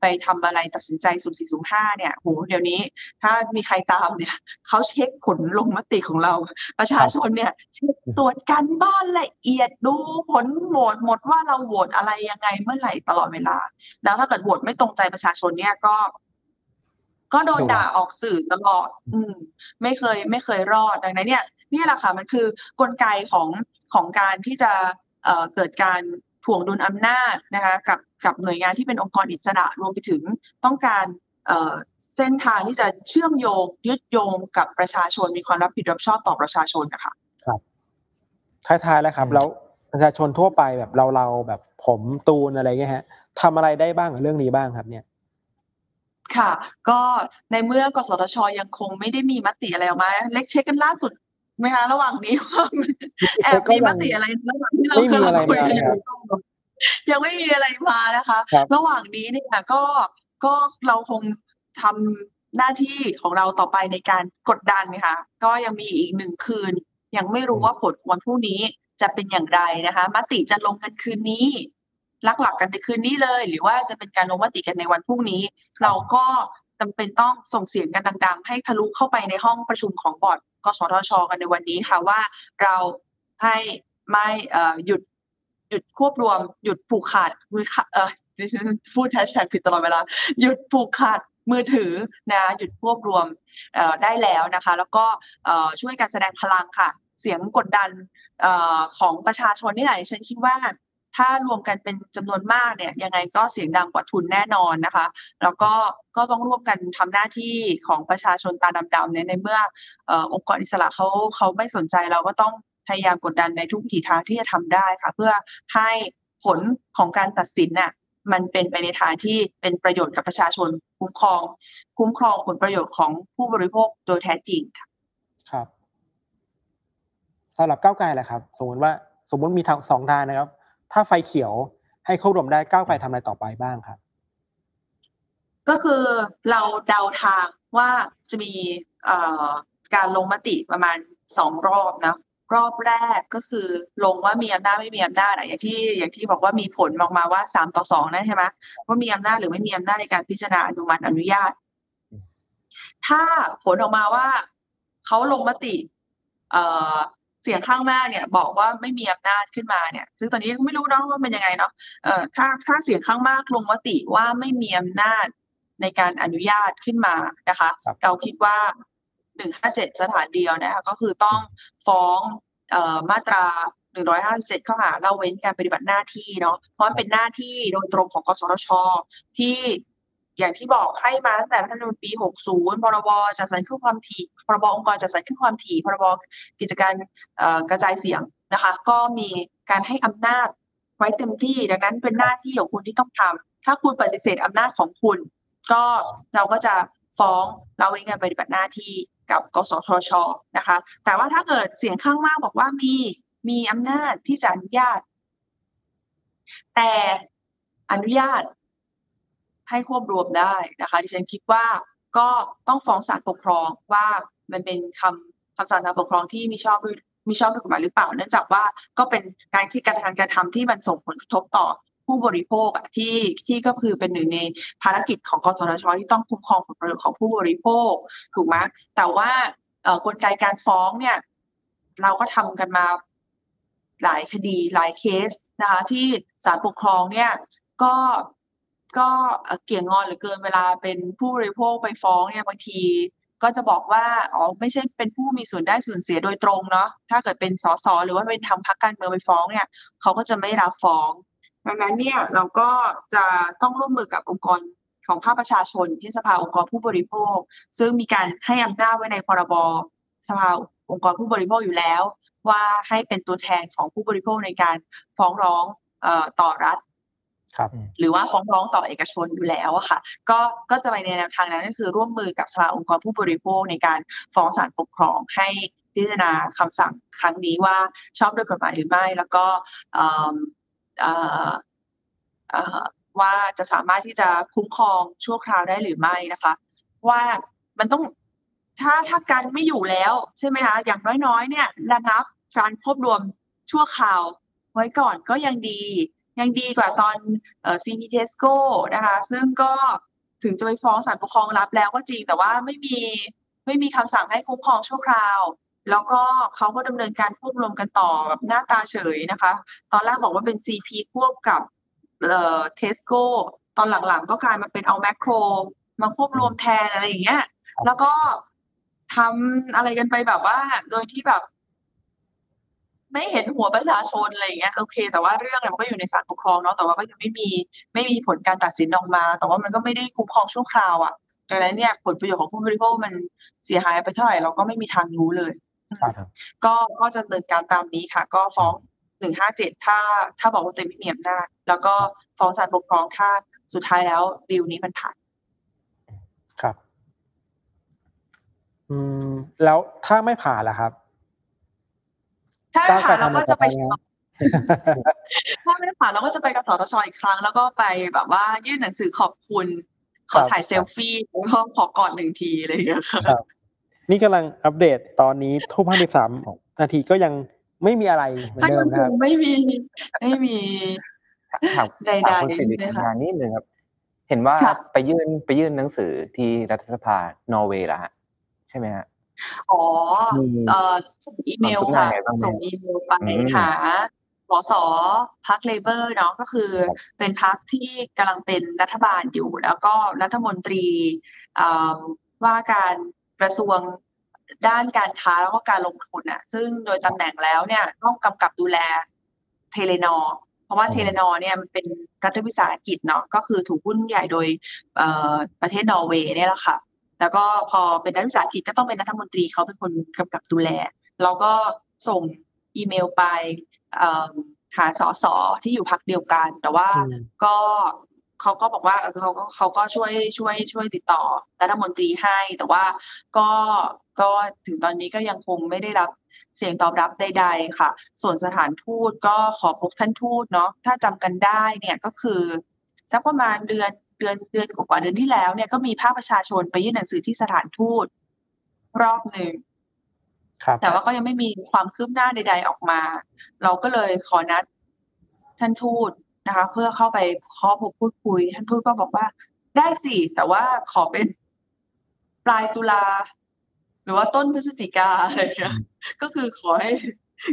ไปทำอะไรตัดสินใจสุ่มสี่สุ่มห้าเนี่ยโหเดี๋ยวนี้ ถ้ามีใครตามเนี่ยเขาเช็คผลลงมติของเรา ประชาชนเนี่ยเช็คตรวจการบ้านละเอียดดูผลโหวตหมดว่าเราโหวตอะไรยังไงเมื่อไหร่ตลอดเวลา แล้วถ้าเกิดโหวตไม่ตรงใจประชาชนเนี่ยก็ ก็โดนด่าออกสื่อตลอด อืม ไม่เคยไม่เคยรอดดังนั้นเนี่ยนี่แหละค่ะมันคือกลไกของของการที่จะเอ่อเกิดการถ่วงดุลอำนาจนะคะกับกับหน่วยงานที่เป็นองค์กรอิสระรวมไปถึงต้องการเอ่อเส้นทางที่จะเชื่อมโยงยึดโยงกับประชาชนมีความรับผิดรับชอบต่อประชาชนนะคะท้ายๆแล้วครับอืมแล้วประชาชนทั่วไปแบบเราเราๆแบบผมตูนอะไรเงี้ยฮะทำอะไรได้บ้างกับเรื่องนี้บ้างครับเนี่ย ค่ะ ก็ในเมื่อกสทช ยังคงไม่ได้มีมติอะไรออกมา เล็กเช็คกันล่าสุดไหมคะระหว่างนี้ว่ามันแอบมีมติอะไรระหว่างที่เราไม่มีอะไรกำลังคุยกันอมาครัยู่บยังไม่มีอะไรมานะคะครับระหว่างนี้เนี่ยก็ก็เราคงทำหน้าที่ของเราต่อไปในการกดดันนะคะก็ยังมีอีกหนึ่งคืน ยังไม่รู้ว่าผลวันพรุ่งนี้จะเป็นอย่างไรนะคะ มติจะลงกันคืนนี้ ลักหลักกันในคืนนี้เลย หรือว่าจะเป็นการลงมติกันในวันพรุ่งนี้ เราก็จำเป็นต้องส่งเสียงกันดัง ๆ ให้ทะลุเข้าไปในห้องประชุมของบอร์ดกสทช กันในวันนี้ค่ะว่าเราให้ไม่หยุดหยุดควบรวม หยุดผูกขาดมือขาเออดิฉันพูดแฮชแท็กผิดตลอดเวลา หยุดผูกขาดมือถือนะหยุดควบรวมได้แล้วนะคะ แล้วก็ช่วยกันแสดงพลังค่ะ เสียงกดดันออของประชาชนนี่แหละฉันคิดว่า ถ้ารวมกันเป็นจำนวนมากเนี่ยยังไงก็เสียงดังกว่าทุนแน่นอนนะคะ แล้วก็ก็ต้องร่วมกันทำหน้าที่ของประชาชนตาดำๆเนี่ยในเมื่อออองค์กรอิสระเขาเขาไม่สนใจเราก็ต้องพยายามกดดันในทุกวิถีทางที่จะทำได้ค่ะ เพื่อให้ผลของการตัดสินน่ะมันเป็นไปในทางที่เป็นประโยชน์กับประชาชนคุ้มครอง คุ้มครองผลประโยชน์ของผู้บริโภคโดยแท้จริงค่ะครับสำหรับก้าวไกลแหละครับ สมมติว่าสมมติมีทางสองทางนะครับ ถ้าไฟเขียวให้เข้ารวมได้ก้าวไกลทำอะไรต่อไปบ้างครับ ก็คือเราเดาทางว่าจะมีเอ่อการลงมติประมาณสองรอบนะรอบแรกก็คือลงว่ามีอำนาจไม่มีอำนาจอะอย่างที่อย่างที่บอกว่ามีผลออกมาว่าสามต่อสองนะใช่ไหมว่ามีอำนาจหรือไม่มีอำนาจในการพิจารณาอนุมัติอนุญาต ถ้าผลออกมาว่าเขาลงมติ เอ่อ เสียงข้างมากเนี่ยบอกว่าไม่มีอำนาจขึ้นมาเนี่ย ซึ่งตอนนี้ยังไม่รู้เนาะว่าเป็นยังไงเนาะเอ่อถ้าถ้าเสียงข้างมากลงมติว่าไม่มีอำนาจในการอนุญาตขึ้นมานะคะครับเราคิดว่าหนึ่งห้าเจ็ดสถานเดียวนะคะก็คือต้องฟ้องเอ่อมาตราหนึ่งร้อยห้าสิบเจ็ดข้อหาละเว้นการปฏิบัติหน้าที่เนาะเพราะมันเป็นหน้าที่โดยตรงของกสทชที่ อย่างที่บอกให้มาตั้งแต่รัฐธรรมนูญปี 60 พรบจัดสรรคลื่นความถี่ พรบองค์กรจัดสรรคลื่นความถี่ พรบกิจการกระจายเสียงนะคะ ก็มีการให้อำนาจไว้เต็มที่ ดังนั้นเป็นหน้าที่ของคุณที่ต้องทำถ้าคุณปฏิเสธอำนาจของคุณ ก็เราก็จะฟ้องเราเว้นการปฏิบัติหน้าที่กับกสทชนะคะ แต่ว่าถ้าเกิดเสียงข้างมากบอกว่ามีมีอำนาจที่จะอนุญาต แต่อนุญาต ให้ควบรวมได้นะคะดิฉันคิดว่าก็ต้องฟ้องศาลปกครองว่ามันเป็นคำคำสั่งศาลปกครองที่มีชอบด้วยมีชอบด้วยกฎหมายหรือเปล่า เนื่องจากว่าก็เป็นการที่การทำการทำที่มันส่งผลกระทบต่อผู้บริโภคที่ที่ก็คือเป็นหนึ่งในภารกิจของกสทชที่ต้องคุ้มครองผลประโยชน์ของผู้บริโภคถูกไหมแต่ว่ากลไกการฟ้องเนี่ย เราก็ทำกันมาหลายคดีหลายเคสนะคะที่ศาลปกครองเนี่ยก็ ก็เกี่ยงงอนเหลือเกินเวลาเป็นผู้บริโภคไปฟ้องเนี่ยบางทีก็จะบอกว่าอ๋อไม่ใช่เป็นผู้มีส่วนได้ส่วนเสียโดยตรงเนาะถ้าเกิดเป็นสสหรือว่าเป็นทำพรรคการเมืองไปฟ้องเนี่ยเขาก็จะไม่รับฟ้องดังนั้นเนี่ยเราก็จะต้องร่วมมือกับองค์กรของภาคประชาชนที่สภาองค์กรผู้บริโภค ซึ่งมีการให้อำนาจไว้ในพรบสภาองค์กรผู้บริโภคอยู่แล้ว ว่าให้เป็นตัวแทนของผู้บริโภคในการฟ้องร้องออต่อรัฐ หรือว่าฟ้องร้องต่อเอกชนอยู่แล้วอะค่ะ ก็ก็จะไปในแนวทางนั้นก็คือร่วมมือกับสภาองค์กรผู้บริโภคในการฟ้องศาลปกครองให้พิจารณาคำสั่งครั้งนี้ว่าชอบด้วยกฎหมายหรือไม่ แล้วก็เอ่อเอ่อเอ่อว่าจะสามารถที่จะคุ้มครองชั่วคราวได้หรือไม่นะคะ ว่ามันต้องถ้าถ้ากันไม่อยู่แล้วใช่ไหมคะอย่างน้อยๆ เนี่ยระงับการควบรวมชั่วคราวไว้ก่อนก็ยังดี ยังดีกว่าตอนเอ่อ CP เทสโก้นะคะ ซึ่งก็ถึงจะไปฟ้องศาลปกครองรับแล้วก็จริง แต่ว่าไม่มีไม่มีคำสั่งให้คุ้มครองชั่วคราว แล้วก็เขาก็ดำเนินการควบรวมกันต่อแบบหน้าตาเฉยนะคะ ตอนแรกบอกว่าเป็น CP ควบกับเอ่อเทสโก้ตอนหลังๆก็กลายมาเป็นเอาแมคโครมาควบรวมแทนอะไรอย่างเงี้ย แล้วก็ทำอะไรกันไปแบบว่า โดยที่แบบ ไม่เห็นหัวประชาชนอะไรอย่างเงี้ยโอเค แต่ว่าเรื่องเนี่ยมันก็อยู่ในศาลปกครองเนาะแต่ว่าก็ยังไม่มีไม่มีผลการตัดสินออกมา แต่ว่ามันก็ไม่ได้คุ้มครองชั่วคราวอะดังนั้นเนี่ยผลประโยชน์ของผู้บริโภคมันเสียหายไปเท่าไหร่เราก็ไม่มีทางรู้เลยครับก็ก็จะดำเนินการตามนี้ค่ะ ก็ฟ้องหนึ่งห้าเจ็ดถ้าถ้าบอกว่าตัวเองไม่มีอำนาจแล้วก็ฟ้องศาลปกครองถ้าสุดท้ายแล้วดีลนี้มันผ่านครับ อืม แล้วถ้าไม่ผ่านล่ะครับ ถ้าก้าวไกลผ่านเราก็จะไปทำอะไรต่อไปนะถ้าไม่ผ่านเราก็จะไปกับสตชอีกครั้ง แล้วก็ไปแบบว่ายื่นหนังสือขอบคุณ ขอถ่ายเซลฟี่แล้วก็ขอกอดหนึ่งทีอะไรอย่างเงี้ยค่ะครับนี่กำลังอัปเดตตอนนี้ทุ่มห้าสิบสามนาทีก็ยังไม่มีอะไรเหมือก็นเดิยัมงนะคครับงไม่มีไม่มีถามใดถามคุณๆสิริเลยกัญค่ะญานิดนึงครับ เห็นว่าค่ะไปยื่นไปยื่นหนังสือที่รัฐสภานอร์เวย์แล้วฮะใช่ไหมฮะ อ๋อมีเอ่อส่งอีเมลความคืบหน้าค่ะ ไงบ้างไหมส่งอีเมลไปอืม หา สสพักเลเบอร์เนาะ ก็คือครับ เป็นพักที่กำลังเป็นรัฐบาลอยู่ แล้วก็รัฐมนตรี เอ่อ ว่าการกระทรวง ด้านการค้า แล้วก็การลงทุนอะ ซึ่งโดยตำแหน่งแล้วเนี่ย ต้องกำกับดูแล Telenor เพราะว่า อืม Telenor เนี่ย มันเป็นรัฐวิสาหกิจเนาะ ก็คือถือหุ้นใหญ่โดย เอ่อ ประเทศนอร์เวย์เนี่ยแหละค่ะ แล้วก็พอเป็นรัฐวิสาหกิจก็ต้องเป็นรัฐมนตรีเขาเป็นคนกำกับดูแล เราก็ส่งอีเมลไปเอ่อหา ส.ส. ที่อยู่พรรคเดียวกัน แต่ว่าก็เขาก็บอกว่าเขาก็เขาก็ช่วยช่วยช่วยติดต่อรัฐมนตรีให้ แต่ว่าก็ก็ถึงตอนนี้ก็ยังคงไม่ได้รับเสียงตอบรับใด ๆ ค่ะ ส่วนสถานทูตก็ขอพบท่านทูตเนาะถ้าจำกันได้เนี่ยก็คือสักประมาณเดือน เดือนเดือนกว่าๆเดือนที่แล้วเนี่ยก็มีภาคประชาชนไปยื่นหนังสือที่สถานทูตรอบหนึ่งครับแต่ว่าก็ยังไม่มีความคืบหน้าใด ๆออกมา เราก็เลยขอนัดท่านทูตนะคะ เพื่อเข้าไปขอพบพูดคุย ท่านทูตก็บอกว่า ได้สิแต่ว่าขอเป็นปลายตุลาหรือว่าต้นพฤศจิกาอะไรอย่างเงี้ยก็คือขอให้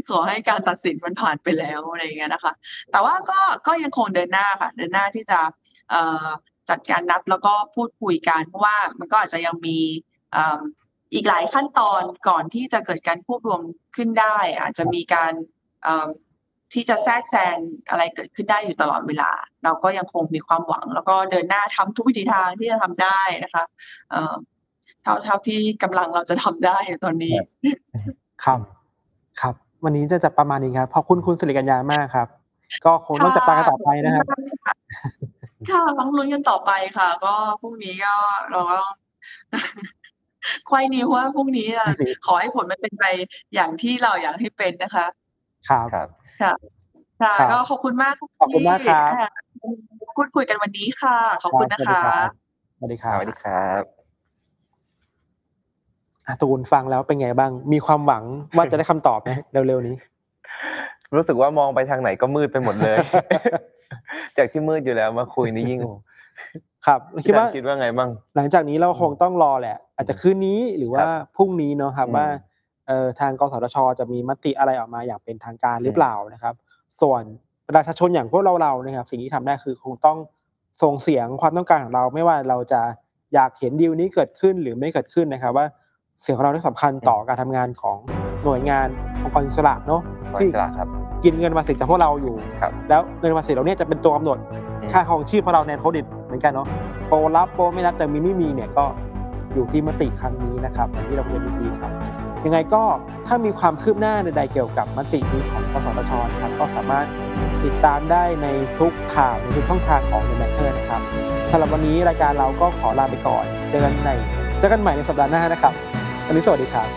ขอให้การตัดสินมันผ่านไปแล้วอะไรอย่างเงี้ยนะคะ แต่ว่าก็ก็ยังคงเดินหน้าค่ะ เดินหน้าที่จะเอ่อ จัดการนัดแล้วก็พูดคุยกันเพราะว่ามันก็อาจจะยังมีเอิ่มอีกหลายขั้นตอนก่อนที่จะเกิดการควบรวมขึ้นได้ อาจจะมีการเอิ่มที่จะแทรกแซงอะไรเกิดขึ้นได้อยู่ตลอดเวลา เราก็ยังคงมีความหวัง แล้วก็เดินหน้าทำทุกวิถีทางที่จะทำได้นะคะเอ่อเท่าเท่าที่กำลังเราจะทำได้ตอนนี้ครับครับ วันนี้จะจะประมาณนี้ครับขอบคุณคุณสิริกัญญามากครับ ก็คงต้องจับตากันต่อไปนะครับ ค่ะ ต้องลุ้นกันต่อไปค่ะ ก็พรุ่งนี้ก็เราก็ควายนิ้วว่าพรุ่งนี้อะขอให้ผลมันเป็นไปอย่างที่เราอยากให้เป็นนะคะ ครับ ครับ ค่ะค่ะครับก็ขอบคุณมากขอบคุณมากครับ ที่พูดคุยกันวันนี้ค่ะ ขอบคุณนะสวัสคะดีรับสวัสดีคสรับวัสดีครับอะตูนฟังแล้วเป็นไงบ้าง มีความหวังว่าจะได้คำตอบไหมเร็วๆนี้ รู้สึกว่ามองไปทางไหนก็มืดไปหมดเลย จากที่มืดอยู่แล้วมาคุยนี่ยิ่งครับคิดว่าคิดว่าไงบ้าง หลังจากนี้เราคงต้องรอแหละ อาจจะคืนนี้หรือว่าครับพรุ่งนี้เนาะครับอืมว่าเอ่อทางกสทช จะมีมติอะไรออกมาอย่างเป็นทางการหรือเปล่านะครับ ส่วนประชาชนอย่างพวกเราเรานะครับ สิ่งที่ทำได้คือคงต้องส่งเสียงความต้องการของเรา ไม่ว่าเราจะอยากเห็นดีลนี้เกิดขึ้นหรือไม่เกิดขึ้นนะครับ ว่าเสียงของเราที่สำคัญต่อการทำงานของหน่วยงานองค์กรอิสระเนาะขอที่อิสระครับ กินเงินภาษีจากพวกเราอยู่ ครับ แล้วเงินภาษีเราเนี่ยจะเป็นตัวกำหนดอืม ค่าของชีพของเราในโคดิตเหมือนกันเนาะโปรรับโปรไม่รับจะมีไม่มีเนี่ยก็อยู่ที่มติครั้งนี้นะครับอย่างที่เราคุยกันเมื่อกี้ครับ ยังไงก็ถ้ามีความคืบหน้าใดๆเกี่ยวกับมตินี้ของกสทชนะครับก็สามารถติดตามได้ในทุกข่าวในทุกช่องทางของ The Matter นะครับสำหรับวันนี้รายการเราก็ขอลาไปก่อน เจอกันในเจอกันใหม่ในสัปดาห์หน้านะครับวันนี้สวัสดีครับ